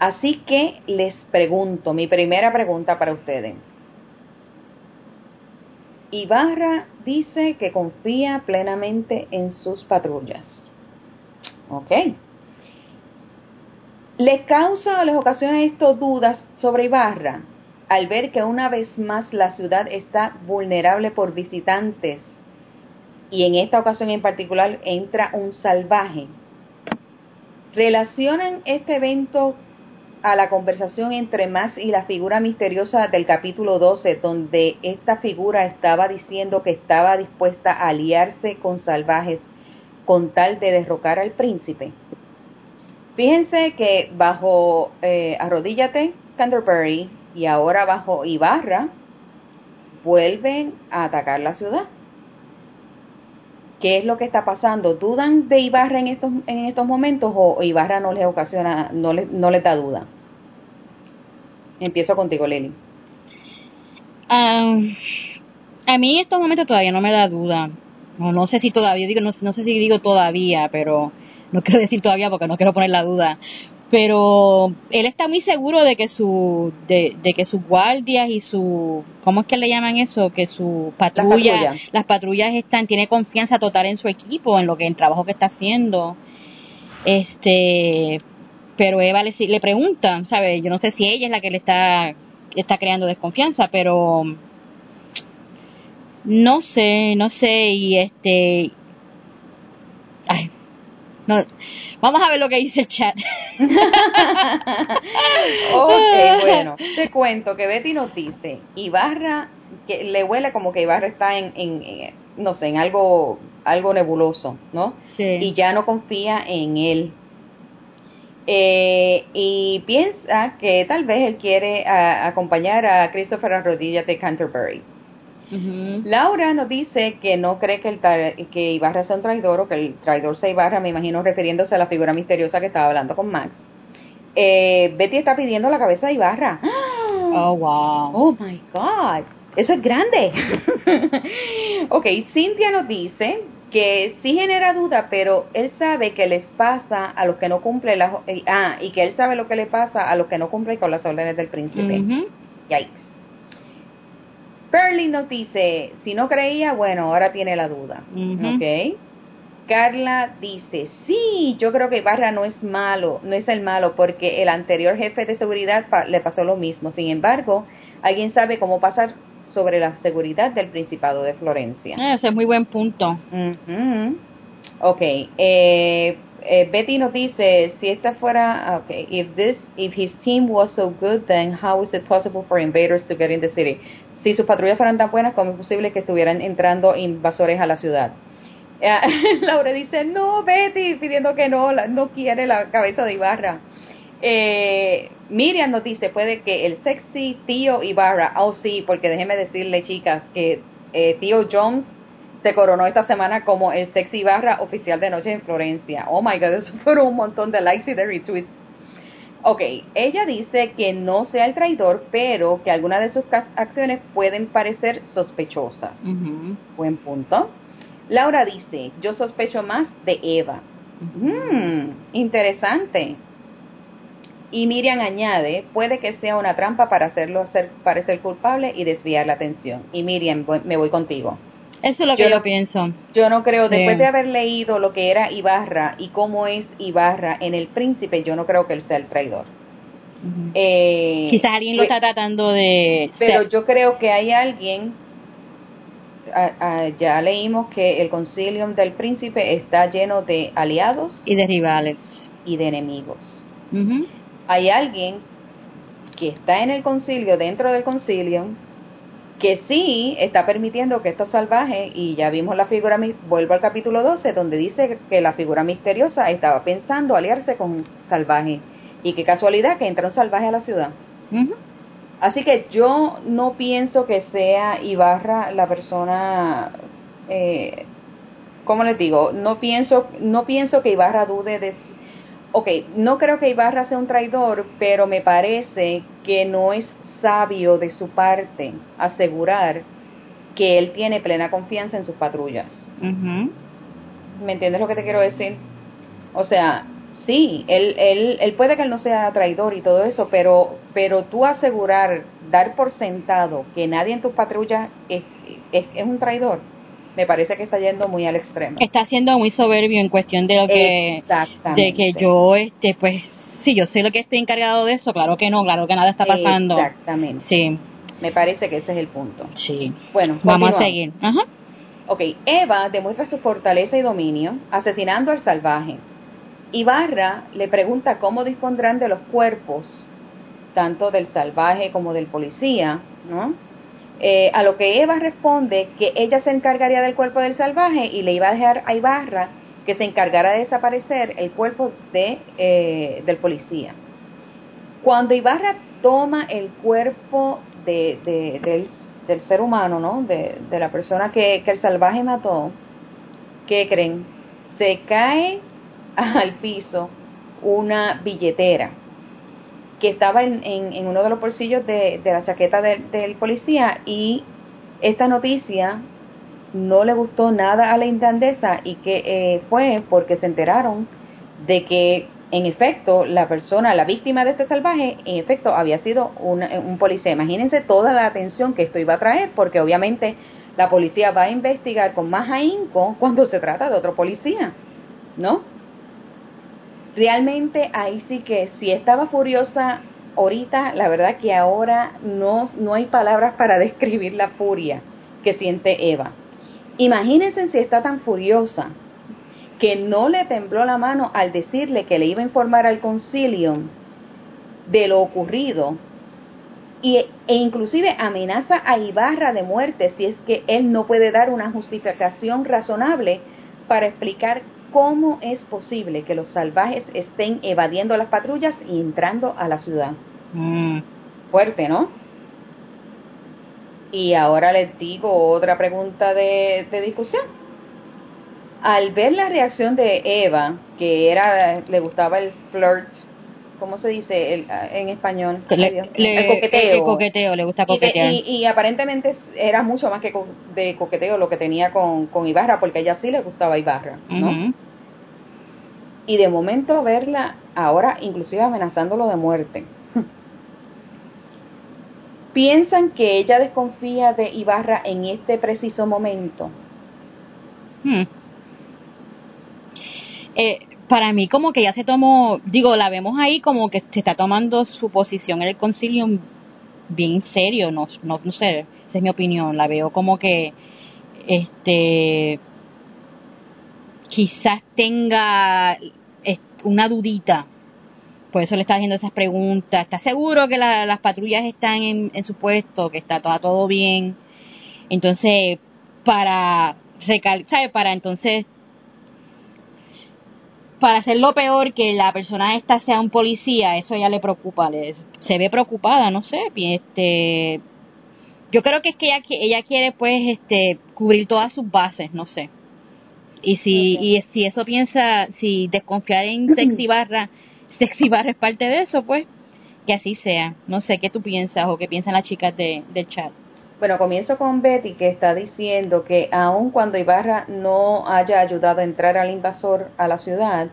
Así que les pregunto, mi primera pregunta para ustedes. Ibarra dice que confía plenamente en sus patrullas. Ok. ¿Le causa o les ocasiona esto dudas sobre Ibarra al ver que una vez más la ciudad está vulnerable por visitantes y en esta ocasión en particular entra un salvaje? ¿Relacionan este evento a la conversación entre Max y la figura misteriosa del capítulo 12, donde esta figura estaba diciendo que estaba dispuesta a aliarse con salvajes con tal de derrocar al príncipe? Fíjense que bajo eh, Arrodíllate, Canterbury y ahora bajo Ibarra, vuelven a atacar la ciudad. ¿Qué es lo que está pasando? ¿Dudan de Ibarra en estos, en estos momentos o Ibarra no les ocasiona, no les, no les da duda? Empiezo contigo, Leli. a mí en estos momentos todavía no me da duda. No, no sé si todavía, digo, no, no sé si digo todavía, pero no quiero decir todavía porque no quiero poner la duda, pero él está muy seguro de que su de, que sus guardias y su cómo es que le llaman eso que su patrulla las patrullas. están tiene confianza total en su equipo en lo que el trabajo que está haciendo. Este pero Eva le, le pregunta sabe yo no sé si ella es la que le está está creando desconfianza pero no sé no sé y este ay vamos a ver lo que dice el chat. ok, bueno, te cuento que Betty nos dice, Ibarra, que le huele como que Ibarra está en, en, no sé, en algo, algo nebuloso, ¿no? Sí. Y ya no confía en él. Eh, y piensa que tal vez él quiere acompañar a Christopher a rodillas de Canterbury. Laura nos dice que no cree que, el que Ibarra sea un traidor o que el traidor sea Ibarra, me imagino refiriéndose a la figura misteriosa que estaba hablando con Max. Eh, Betty está pidiendo la cabeza de Ibarra. Oh, wow. Oh, my God. Eso es grande. ok, Cintia nos dice que sí genera duda, pero él sabe que les pasa a los que no cumplen las... Eh, ah, y que él sabe lo que le pasa a los que no cumplen con las órdenes del príncipe. Yikes. Perly nos dice, si no creía, bueno, ahora tiene la duda. ¿Ok? Carla dice, sí, yo creo que Ibarra no es malo, no es el malo, porque el anterior jefe de seguridad le pasó lo mismo. Sin embargo, alguien sabe cómo pasar sobre la seguridad del Principado de Florencia. Ah, ese es muy buen punto. Ok, eh, eh, Betty nos dice, si esta fuera, okay, if this, if his team was so good, then how is it possible for invaders to get in the city? Si sus patrullas fueran tan buenas, ¿cómo es posible que estuvieran entrando invasores a la ciudad? Eh, Laura dice, no, Betty, pidiendo que no, no quiere la cabeza de Ibarra. Eh, Miriam nos dice, puede que el sexy tío Ibarra, oh sí, porque déjenme decirle, chicas, que eh, tío Jones se coronó esta semana como el sexy Ibarra oficial de noche en Florencia. Oh my god, eso fueron un montón de likes y de retweets Ok, ella dice que no sea el traidor, pero que algunas de sus acciones pueden parecer sospechosas. Buen punto. Laura dice, yo sospecho más de Eva. Mm, interesante. Y Miriam añade, puede que sea una trampa para hacerlo hacer parecer culpable y desviar la atención. Y Miriam, me voy contigo. Eso es lo que yo, pienso. Yo no creo, después de haber leído lo que era Ibarra y cómo es Ibarra en El Príncipe, yo no creo que él sea el traidor. Eh, Quizás alguien lo está tratando de... Pero yo creo que hay alguien, ya leímos que el concilium del príncipe está lleno de aliados. Y de rivales. Y de enemigos. Hay alguien que está en el concilio, dentro del concilium, que sí está permitiendo que estos salvajes, y ya vimos la figura, vuelvo al capítulo 12, donde dice que la figura misteriosa estaba pensando aliarse con salvajes, y qué casualidad que entra un salvaje a la ciudad. Así que yo no pienso que sea Ibarra la persona, eh, ¿cómo les digo? No pienso, no pienso que Ibarra dude de, ok, no creo que Ibarra sea un traidor, pero me parece que no es sabio de su parte asegurar que él tiene plena confianza en sus patrullas. ¿Me entiendes lo que te quiero decir? O sea, sí, él, él, él puede que él no sea traidor y todo eso, pero, pero tú asegurar, dar por sentado que nadie en tus patrullas es, es, es un traidor, me parece que está yendo muy al extremo. Está siendo muy soberbio en cuestión de lo que de que yo este pues sí, yo soy lo que estoy encargado de eso, claro que no, claro que nada está pasando. Exactamente. Sí. Me parece que ese es el punto. Sí. Bueno, vamos a seguir. Ajá. Ok, Eva demuestra su fortaleza y dominio asesinando al salvaje. Ibarra le pregunta cómo dispondrán de los cuerpos, tanto del salvaje como del policía, ¿no? Eh, a lo que Eva responde que ella se encargaría del cuerpo del salvaje y le iba a dejar a Ibarra que se encargara de desaparecer el cuerpo de, eh, del policía. Cuando Ibarra toma el cuerpo de, del, ser humano, ¿no? de, la persona que, que el salvaje mató, ¿qué creen? Se cae al piso una billetera que estaba en, en, uno de los bolsillos de, la chaqueta del policía y esta noticia no le gustó nada a la intendesa y que eh, fue porque se enteraron de que en efecto la persona, la víctima de este salvaje, en efecto había sido un policía. Imagínense toda la atención que esto iba a traer porque obviamente la policía va a investigar con más ahínco cuando se trata de otro policía, ¿no? Realmente ahí sí que si estaba furiosa ahorita, la verdad que ahora no, no hay palabras para describir la furia que siente Eva. Imagínense si está tan furiosa que no le tembló la mano al decirle que le iba a informar al concilio de lo ocurrido y, e inclusive amenaza a Ibarra de muerte si es que él no puede dar una justificación razonable para explicar ¿Cómo es posible que los salvajes estén evadiendo las patrullas y entrando a la ciudad? Mm. Fuerte, ¿no? Y ahora les digo otra pregunta de, discusión. Al ver la reacción de Eva, que era, le gustaba el flirt, ¿cómo se dice en español? el coqueteo. El coqueteo, le gusta coquetear. Y, aparentemente era mucho más que de coqueteo lo que tenía con, con Ibarra, porque a ella sí le gustaba Ibarra, ¿no? Y de momento verla ahora inclusive amenazándolo de muerte. ¿Piensan que ella desconfía de Ibarra en este preciso momento? Hmm. Eh, para mí como que ya se tomó, digo, la vemos ahí como que se está tomando su posición en el concilio bien serio, no, no, no sé, esa es mi opinión, la veo como que este quizás tenga una dudita, por eso le está haciendo esas preguntas, ¿está seguro que las patrullas están en, su puesto, que está todo, todo bien? Entonces, para recal ¿sabe? Para entonces para hacerlo peor que la persona esta sea un policía, eso ya le preocupa, se ve preocupada, no sé, este, yo creo que es que ella, ella quiere pues este cubrir todas sus bases, no sé. Y si, y si eso piensa, si desconfiar en Sexy Barra, Sexy Barra es parte de eso, pues que así sea. No sé qué tú piensas o qué piensan las chicas de, del chat. Bueno, comienzo con Betty que está diciendo que aun cuando Ibarra no haya ayudado a entrar al invasor a la ciudad,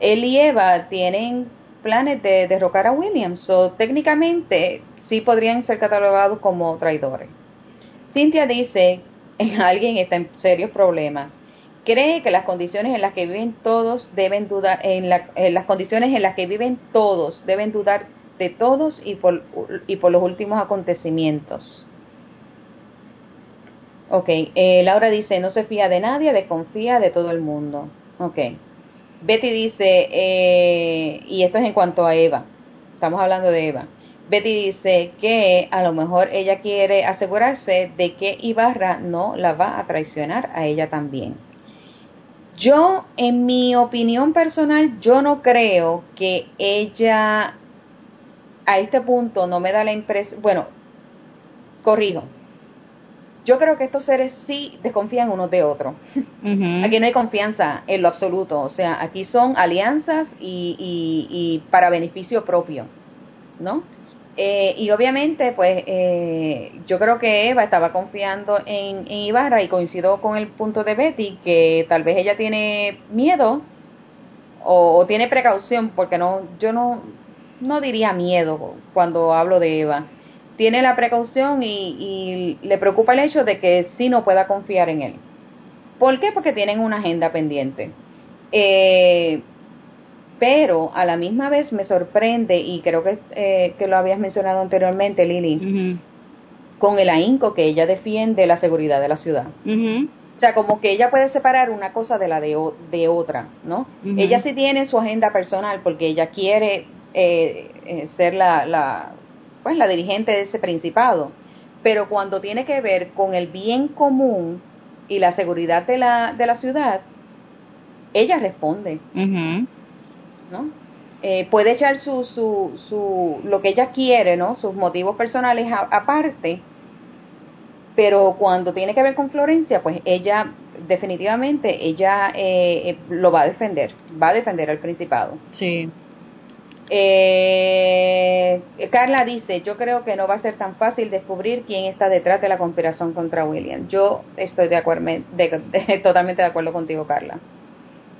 él y Eva tienen planes de derrocar a Williams, o técnicamente sí podrían ser catalogados como traidores. Cynthia dice alguien está en serios problemas. Cree que las condiciones en las que viven todos deben dudar, en, las condiciones en las que viven todos deben dudar de todos y por, y por los últimos acontecimientos. Ok, eh, Laura dice, no se fía de nadie, desconfía de todo el mundo. Ok. Betty dice, eh, y esto es en cuanto a Eva, estamos hablando de Eva. Betty dice que a lo mejor ella quiere asegurarse de que Ibarra no la va a traicionar a ella también. Yo, en mi opinión personal, yo no creo que ella a este punto no me da la impresión, bueno, corrijo, yo creo que estos seres sí desconfían unos de otros. Aquí no hay confianza en lo absoluto, o sea, aquí son alianzas y, y, para beneficio propio, ¿no? Eh, y obviamente, pues eh, yo creo que Eva estaba confiando en, en Ibarra y coincido con el punto de Betty que tal vez ella tiene miedo o, tiene precaución, porque no, yo no, no diría miedo cuando hablo de Eva tiene la precaución y, le preocupa el hecho de que sí no pueda confiar en él. ¿Por qué? Porque tienen una agenda pendiente. Eh, pero a la misma vez me sorprende, y creo que, eh, que lo habías mencionado anteriormente, Lili, con el ahínco que ella defiende la seguridad de la ciudad. O sea, como que ella puede separar una cosa de la de, de otra, ¿no? Ella sí tiene su agenda personal porque ella quiere eh, ser la, pues la dirigente de ese principado. Pero cuando tiene que ver con el bien común y la seguridad de la, de la ciudad, ella responde. ¿no? Eh, puede echar su, su, su, lo que ella quiere, ¿no? Sus motivos personales aparte, pero cuando tiene que ver con Florencia, pues ella definitivamente ella eh, eh, lo va a defender, va a defender al Principado. Sí. Eh, Carla dice, yo creo que no va a ser tan fácil descubrir quién está detrás de la conspiración contra William. Yo estoy de acuerdo, totalmente de acuerdo contigo, Carla.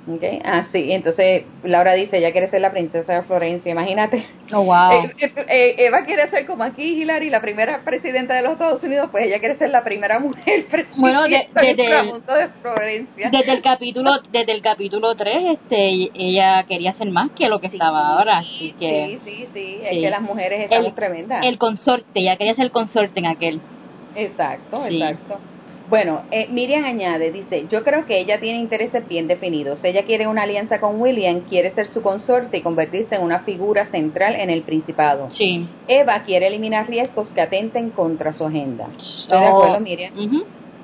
Okay. Ah, sí, entonces Laura dice, ella quiere ser la princesa de Florencia, imagínate. Oh, wow. Eh, eh, eh, Eva quiere ser como aquí Hillary, la primera presidenta de los Estados Unidos, pues ella quiere ser la primera mujer presidenta bueno, el, de Florencia. Desde el capítulo desde el capítulo 3, este, ella quería ser más que lo que estaba ahora, así que... Sí, sí, sí, es que las mujeres estamos tremendas. El consorte, ella quería ser el consorte en aquel. Exacto, exacto. Bueno, eh, Miriam añade, dice, yo creo que ella tiene intereses bien definidos. Ella quiere una alianza con William, quiere ser su consorte y convertirse en una figura central en el Principado. Sí. Eva quiere eliminar riesgos que atenten contra su agenda. ¿Estoy de acuerdo, Miriam?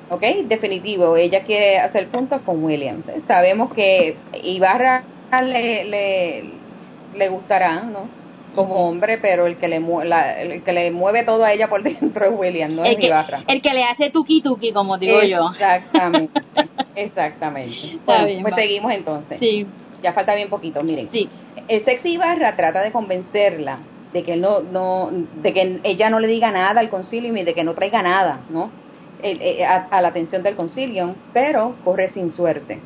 Ok, definitivo. Ella quiere hacer puntos con William. Sabemos que Ibarra le, le, le gustará, ¿no? Como hombre, pero el que le el que le mueve todo a ella por dentro es William, no el es que, El que le hace tuki tuki, como digo yo. Exactamente, exactamente. Bueno, pues seguimos entonces. Sí. Ya falta bien poquito, miren. Sí. El sexy Barra trata de convencerla de que no, no, de que ella no le diga nada al concilio y de que no traiga nada, ¿no? Eh, a la atención del concilio, pero corre sin suerte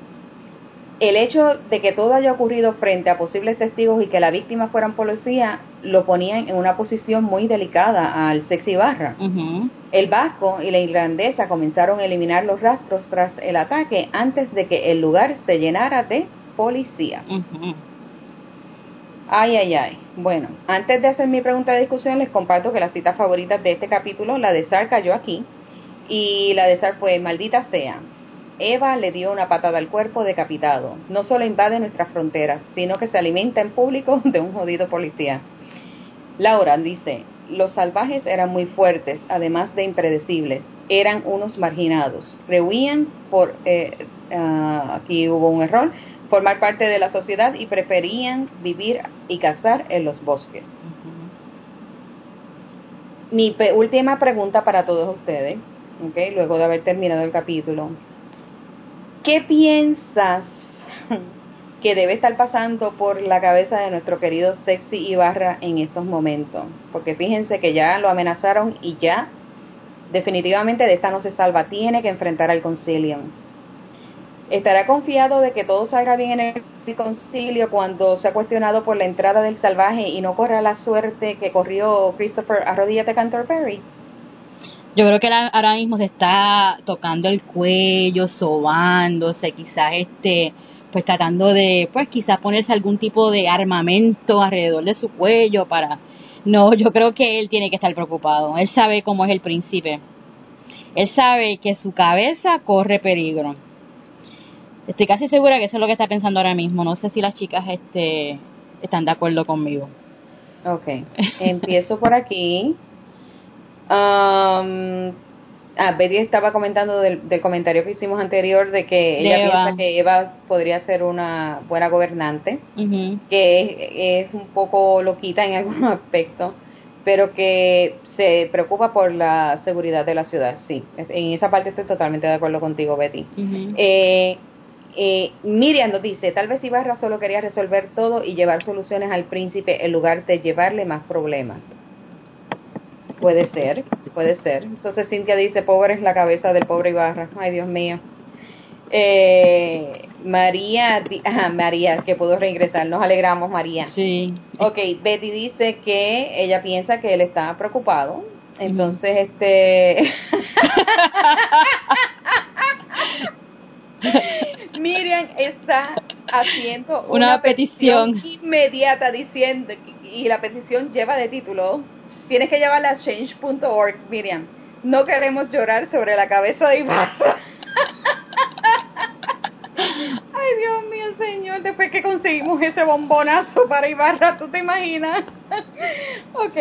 el hecho de que todo haya ocurrido frente a posibles testigos y que la víctima fueran policía lo ponían en una posición muy delicada al sexy barra. El vasco y la irlandesa comenzaron a eliminar los rastros tras el ataque antes de que el lugar se llenara de policías. Ay, ay, ay. Bueno, antes de hacer mi pregunta de discusión, les comparto que la cita favorita de este capítulo, la de Sar, cayó aquí. Y la de Sar fue, maldita sea, Eva le dio una patada al cuerpo decapitado. No solo invade nuestras fronteras, sino que se alimenta en público de un jodido policía. Laura dice, los salvajes eran muy fuertes, además de impredecibles. Eran unos marginados. Rehuían por, eh, ah, aquí hubo un error, formar parte de la sociedad y preferían vivir y cazar en los bosques. Mi última pregunta para todos ustedes, okay, luego de haber terminado el capítulo. ¿Qué piensas que debe estar pasando por la cabeza de nuestro querido Sexy Ibarra en estos momentos? Porque fíjense que ya lo amenazaron y ya definitivamente de esta no se salva, tiene que enfrentar al concilio. ¿Estará confiado de que todo salga bien en el concilio cuando se ha cuestionado por la entrada del salvaje y no corra la suerte que corrió Christopher Arrodíllate Canterbury? Yo creo que ahora mismo se está tocando el cuello, sobándose, quizás este, pues tratando de, pues quizás ponerse algún tipo de armamento alrededor de su cuello para, no, yo creo que él tiene que estar preocupado. Él sabe cómo es el príncipe. Él sabe que su cabeza corre peligro. Estoy casi segura que eso es lo que está pensando ahora mismo. No sé si las chicas este, están de acuerdo conmigo. Ok, empiezo por aquí. Um, ah, Betty estaba comentando del, comentario que hicimos anterior de que ella piensa que Eva podría ser una buena gobernante, que es, un poco loquita en algunos aspectos. pero que se preocupa por la seguridad de la ciudad, sí. En esa parte estoy totalmente de acuerdo contigo, Betty. eh, eh, Miriam nos dice, tal vez Ibarra solo quería resolver todo y llevar soluciones al príncipe en lugar de llevarle más problemas. Puede ser, puede ser. Entonces Cintia dice, pobre es la cabeza del pobre Ibarra. Ay, Dios mío. Eh, María, María, que pudo reingresar, nos alegramos, María. Sí. Ok, Betty dice que ella piensa que él está preocupado. Entonces, este. Miriam está haciendo una, petición. inmediata diciendo, y la petición lleva de título, tienes que llevarla a change.org, Miriam. No queremos llorar sobre la cabeza de Ibarra. Ay, Dios mío, Señor, después que conseguimos ese bombonazo para Ibarra, ¿tú te imaginas? ok.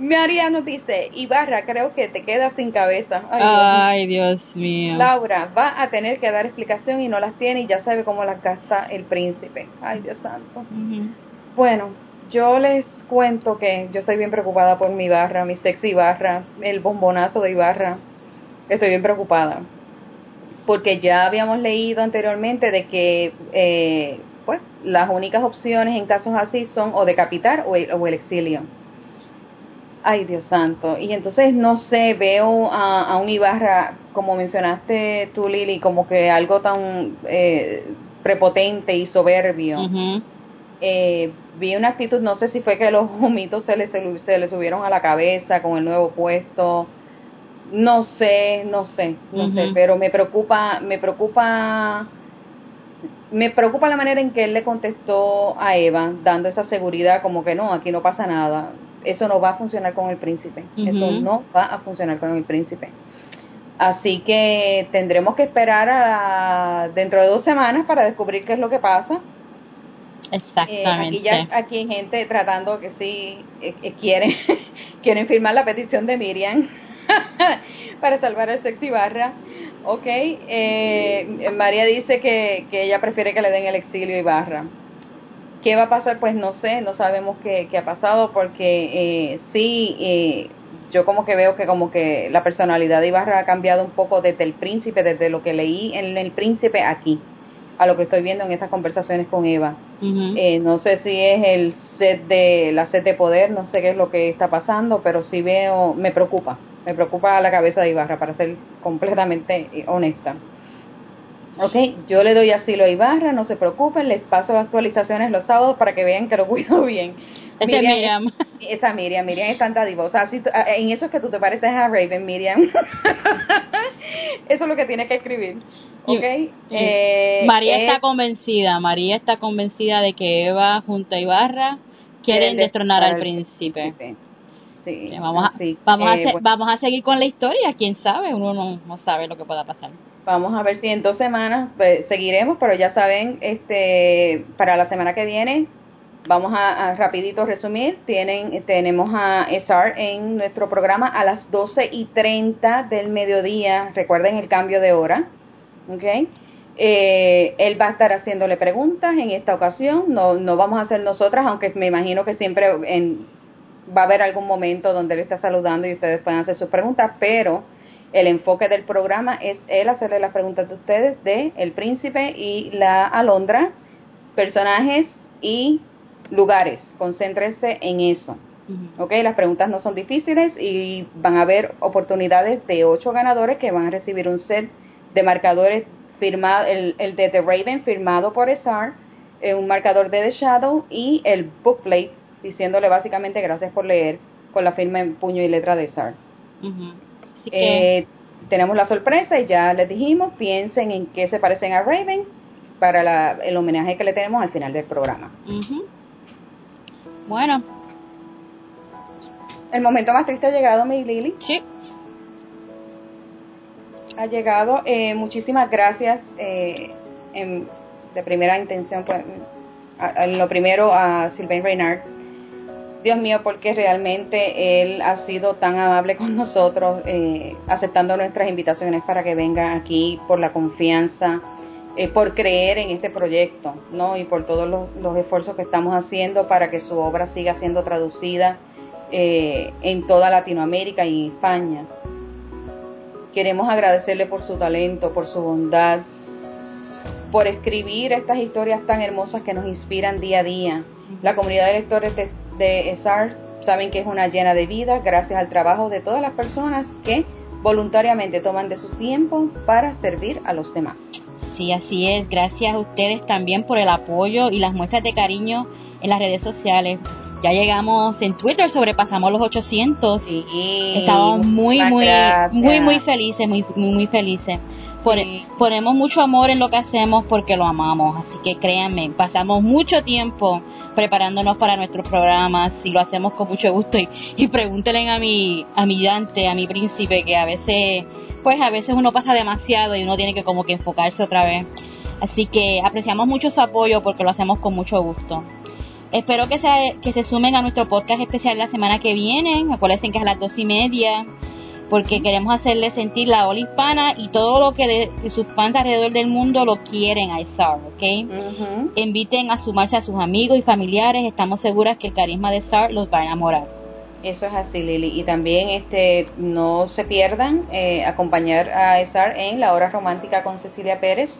María nos dice, Ibarra, creo que te quedas sin cabeza. Ay, Dios, mío. Laura, va a tener que dar explicación y no las tiene y ya sabe cómo las gasta el príncipe. Ay, Dios santo. Bueno, yo les cuento que yo estoy bien preocupada por mi barra, mi sexy barra, el bombonazo de Ibarra. Estoy bien preocupada. Porque ya habíamos leído anteriormente de que eh, pues las únicas opciones en casos así son o decapitar o o el exilio Ay, Dios santo. Y entonces, no sé, veo a, un Ibarra, como mencionaste tú, Lili, como que algo tan eh, prepotente y soberbio. Eh, vi una actitud, no sé si fue que los humitos se le, se le subieron a la cabeza con el nuevo puesto. No sé, no sé, no sé, pero me preocupa, me preocupa me preocupa la manera en que él le contestó a Eva, dando esa seguridad como que no, aquí no pasa nada eso no va a funcionar con el príncipe. Eso no va a funcionar con el príncipe. Así que tendremos que esperar a, dentro de dos semanas para descubrir qué es lo que pasa. Exactamente. Eh, aquí ya aquí hay gente tratando que sí eh, eh, quieren quieren firmar la petición de Miriam para salvar el sexy barra. Ok, María dice que, que ella prefiere que le den el exilio y barra. ¿Qué va a pasar? Pues no sé, no sabemos qué, qué ha pasado porque eh, sí, eh, yo como que veo que como que la personalidad de Ibarra ha cambiado un poco desde el príncipe, desde lo que leí en el príncipe aquí, a lo que estoy viendo en estas conversaciones con Eva. Eh, no sé si es el set de la set de poder, no sé qué es lo que está pasando, pero sí veo, me preocupa, me preocupa la cabeza de Ibarra, para ser completamente honesta. Ok, yo le doy asilo a Ibarra, no se preocupen, les paso actualizaciones los sábados para que vean que lo cuido bien. Miriam, Miriam. Esa Miriam, Miriam es tan dadivosa. Así, en eso es que tú te pareces a Raven, Miriam. eso es lo que tienes que escribir. Okay. Eh, María está convencida, María está convencida de que Eva junto a Ibarra quieren destronar al príncipe. Sí, vamos, a, vamos, a, vamos a seguir con la historia, quién sabe, uno no, no sabe lo que pueda pasar. Vamos a ver si en dos semanas pues, seguiremos, pero ya saben, este, para la semana que viene vamos a, rapidito resumir. Tienen, tenemos a SR en nuestro programa a las 12 y 30 del mediodía. Recuerden el cambio de hora. ¿Ok? Eh, él va a estar haciéndole preguntas en esta ocasión. No, no vamos a hacer nosotras, aunque me imagino que siempre en, va a haber algún momento donde él está saludando y ustedes puedan hacer sus preguntas, pero el enfoque del programa es él hacerle las preguntas de ustedes de El Príncipe y la Alondra, personajes y lugares. Concéntrese en eso. ¿Ok? Las preguntas no son difíciles y van a haber oportunidades de ocho ganadores que van a recibir un set de marcadores firmado, el, de The Raven firmado por SR, eh, un marcador de The Shadow y el bookplate diciéndole básicamente gracias por leer con la firma en puño y letra de SR. Eh, tenemos la sorpresa y ya les dijimos, piensen en qué se parecen a Raven para el homenaje que le tenemos al final del programa. Bueno. El momento más triste ha llegado, mi Lili. Sí. Ha llegado. Eh, muchísimas gracias eh, de primera intención, pues, lo primero a Sylvain Reynard Dios mío, porque realmente Él ha sido tan amable con nosotros, eh, aceptando nuestras invitaciones para que venga aquí por la confianza, eh, por creer en este proyecto, ¿no? Y por todos los, esfuerzos que estamos haciendo para que su obra siga siendo traducida eh, en toda Latinoamérica y España. Queremos agradecerle por su talento, por su bondad, por escribir estas historias tan hermosas que nos inspiran día a día. La comunidad de lectores de, de ESAR saben que es una llena de vida gracias al trabajo de todas las personas que voluntariamente toman de su tiempo para servir a los demás. Sí, así es. Gracias a ustedes también por el apoyo y las muestras de cariño en las redes sociales. Ya llegamos en Twitter, sobrepasamos los 800. Sí, Estamos muy, muy, muy, muy felices, muy, muy, muy felices. Ponemos mucho amor en lo que hacemos porque lo amamos. Así que créanme, pasamos mucho tiempo preparándonos para nuestros programas y lo hacemos con mucho gusto. Y, y pregúntenle a mi, a mi Dante, a mi príncipe, que a veces, pues a veces uno pasa demasiado y uno tiene que como que enfocarse otra vez. Así que apreciamos mucho su apoyo porque lo hacemos con mucho gusto. Espero que se, que se sumen a nuestro podcast especial la semana que viene. Acuérdense que es a las dos y media, porque queremos hacerle sentir la ola hispana y todo lo que de, sus fans alrededor del mundo lo quieren a SAR, ¿ok? Inviten a sumarse a sus amigos y familiares. Estamos seguras que el carisma de SAR los va a enamorar. Eso es así, Lili. Y también este no se pierdan eh, acompañar a SAR en la hora romántica con Cecilia Pérez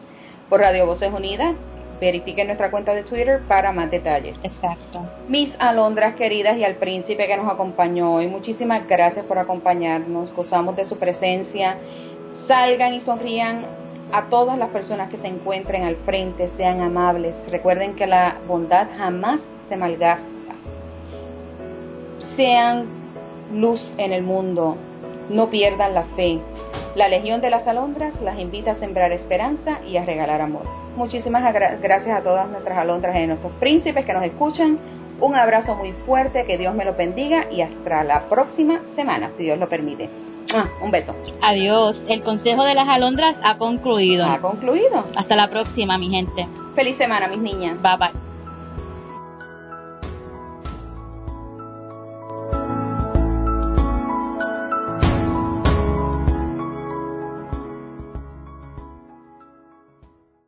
por Radio Voces Unidas verifiquen nuestra cuenta de Twitter para más detalles. Exacto. Mis alondras queridas y al príncipe que nos acompañó hoy, muchísimas gracias por acompañarnos, gozamos de su presencia. Salgan y sonrían a todas las personas que se encuentren al frente, sean amables. Recuerden que la bondad jamás se malgasta. Sean luz en el mundo, no pierdan la fe. La Legión de las Alondras las invita a sembrar esperanza y a regalar amor. Muchísimas gracias a todas nuestras alondras y a nuestros príncipes que nos escuchan. Un abrazo muy fuerte, que Dios me lo bendiga y hasta la próxima semana, si Dios lo permite. Un beso. Adiós. El consejo de las alondras ha concluido. Ha concluido. Hasta la próxima, mi gente. Feliz semana, mis niñas. Bye bye.